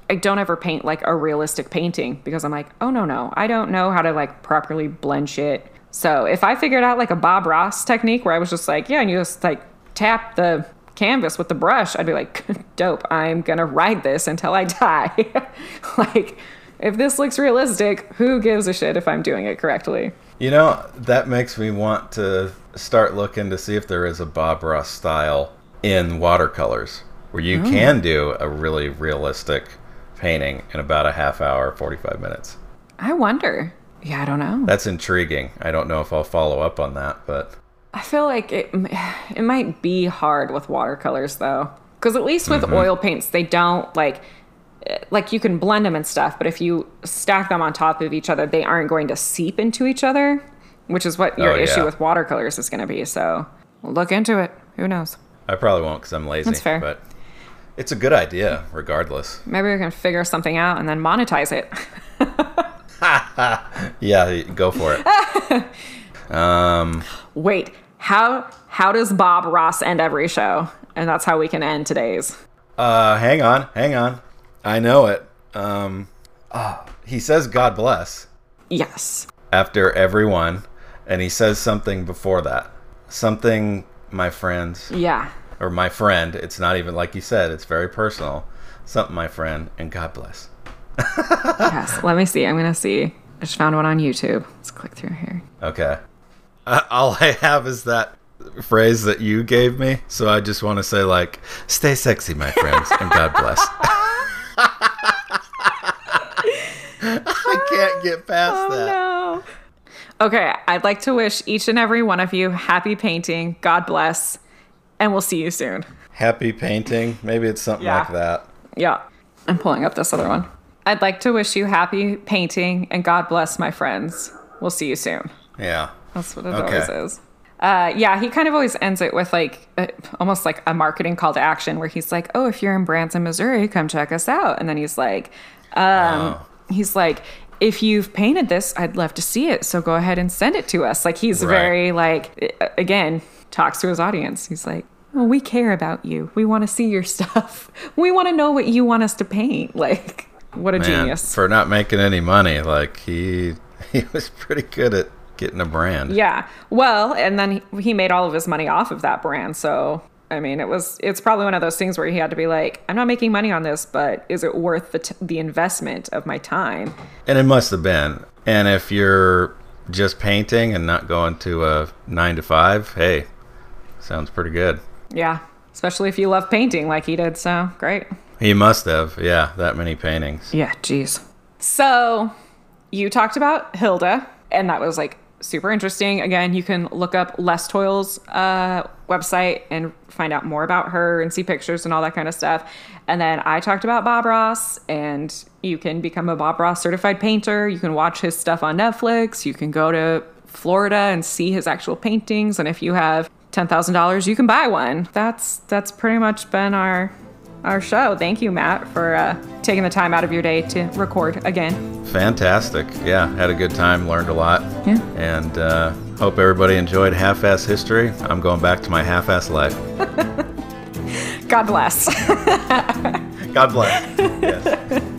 [SPEAKER 1] I don't ever paint like a realistic painting because I'm like, oh no, no, I don't know how to like properly blend shit. So if I figured out like a Bob Ross technique where I was just like, yeah, and you just like tap the canvas with the brush, I'd be like, dope, I'm gonna ride this until I die. like, if this looks realistic, who gives a shit if I'm doing it correctly?
[SPEAKER 2] You know, that makes me want to start looking to see if there is a Bob Ross style in watercolors where you mm. can do a really realistic painting in about a half hour, 45 minutes.
[SPEAKER 1] I wonder. Yeah, I don't know.
[SPEAKER 2] That's intriguing. I don't know if I'll follow up on that, but
[SPEAKER 1] I feel like it it might be hard with watercolors though, because at least with oil paints they don't like like you can blend them and stuff, but if you stack them on top of each other, they aren't going to seep into each other, which is what your
[SPEAKER 2] Oh,
[SPEAKER 1] issue
[SPEAKER 2] yeah.
[SPEAKER 1] with watercolors is going to be. So look into it. Who knows?
[SPEAKER 2] I probably won't because I'm lazy.
[SPEAKER 1] That's fair.
[SPEAKER 2] But it's a good idea, regardless.
[SPEAKER 1] Maybe we can figure something out and then monetize it.
[SPEAKER 2] Yeah, go for it. um,
[SPEAKER 1] Wait, how how does Bob Ross end every show? And that's how we can end today's.
[SPEAKER 2] uh, hang on, hang on. I know it. Um, ah, he says God bless
[SPEAKER 1] Yes.
[SPEAKER 2] after everyone, and he says something before that. Something, my friends,
[SPEAKER 1] Yeah.
[SPEAKER 2] or my friend. It's not even like you said. It's very personal. Something, my friend, and God bless.
[SPEAKER 1] yes. Let me see. I'm gonna see. I just found one on YouTube. Let's click through here.
[SPEAKER 2] Okay. Uh, all I have is that phrase that you gave me, so I just want to say like, "Stay sexy, my friends, and God bless." I can't get past that.
[SPEAKER 1] Oh, no. Okay, I'd like to wish each and every one of you happy painting. God bless, and we'll see you soon.
[SPEAKER 2] Happy painting. Maybe it's something
[SPEAKER 1] Yeah.
[SPEAKER 2] like that.
[SPEAKER 1] Yeah, I'm pulling up this other one. I'd like to wish you happy painting and God bless my friends. We'll see you soon.
[SPEAKER 2] Yeah.
[SPEAKER 1] That's what it
[SPEAKER 2] Okay.
[SPEAKER 1] always is. Uh, yeah, he kind of always ends it with like a, almost like a marketing call to action where he's like, "Oh, if you're in Branson, Missouri, come check us out." And then he's like, um,
[SPEAKER 2] Oh.
[SPEAKER 1] he's like, "If you've painted this, I'd love to see it. So go ahead and send it to us." Like he's
[SPEAKER 2] Right.
[SPEAKER 1] very like again talks to his audience. He's like, "Well, we care about you. We want to see your stuff. We want to know what you want us to paint." Like, what a
[SPEAKER 2] Man,
[SPEAKER 1] genius!
[SPEAKER 2] for not making any money, like he he was pretty good at getting a brand.
[SPEAKER 1] Yeah. Well, and then he, he made all of his money off of that brand. So, I mean, it was it's probably one of those things where he had to be like, I'm not making money on this, but is it worth the t- the investment of my time?
[SPEAKER 2] And it must have been. And if you're just painting and not going to a nine to five, hey, sounds pretty good.
[SPEAKER 1] Yeah. Especially if you love painting like he did. So, great.
[SPEAKER 2] He must have, yeah, that many paintings.
[SPEAKER 1] Yeah, jeez. So, you talked about Hilda, and that was like super interesting. Again, you can look up Les Toil's uh, website and find out more about her and see pictures and all that kind of stuff. And then I talked about Bob Ross, and you can become a Bob Ross certified painter. You can watch his stuff on Netflix. You can go to Florida and see his actual paintings. And if you have ten thousand dollars, you can buy one. That's that's pretty much been our our show. Thank you, Matt, for uh, taking the time out of your day to record again.
[SPEAKER 2] Fantastic. Yeah, had a good time, learned a lot.
[SPEAKER 1] Yeah.
[SPEAKER 2] And uh, hope everybody enjoyed half ass history. I'm going back to my half ass life.
[SPEAKER 1] God bless.
[SPEAKER 2] God bless. yes.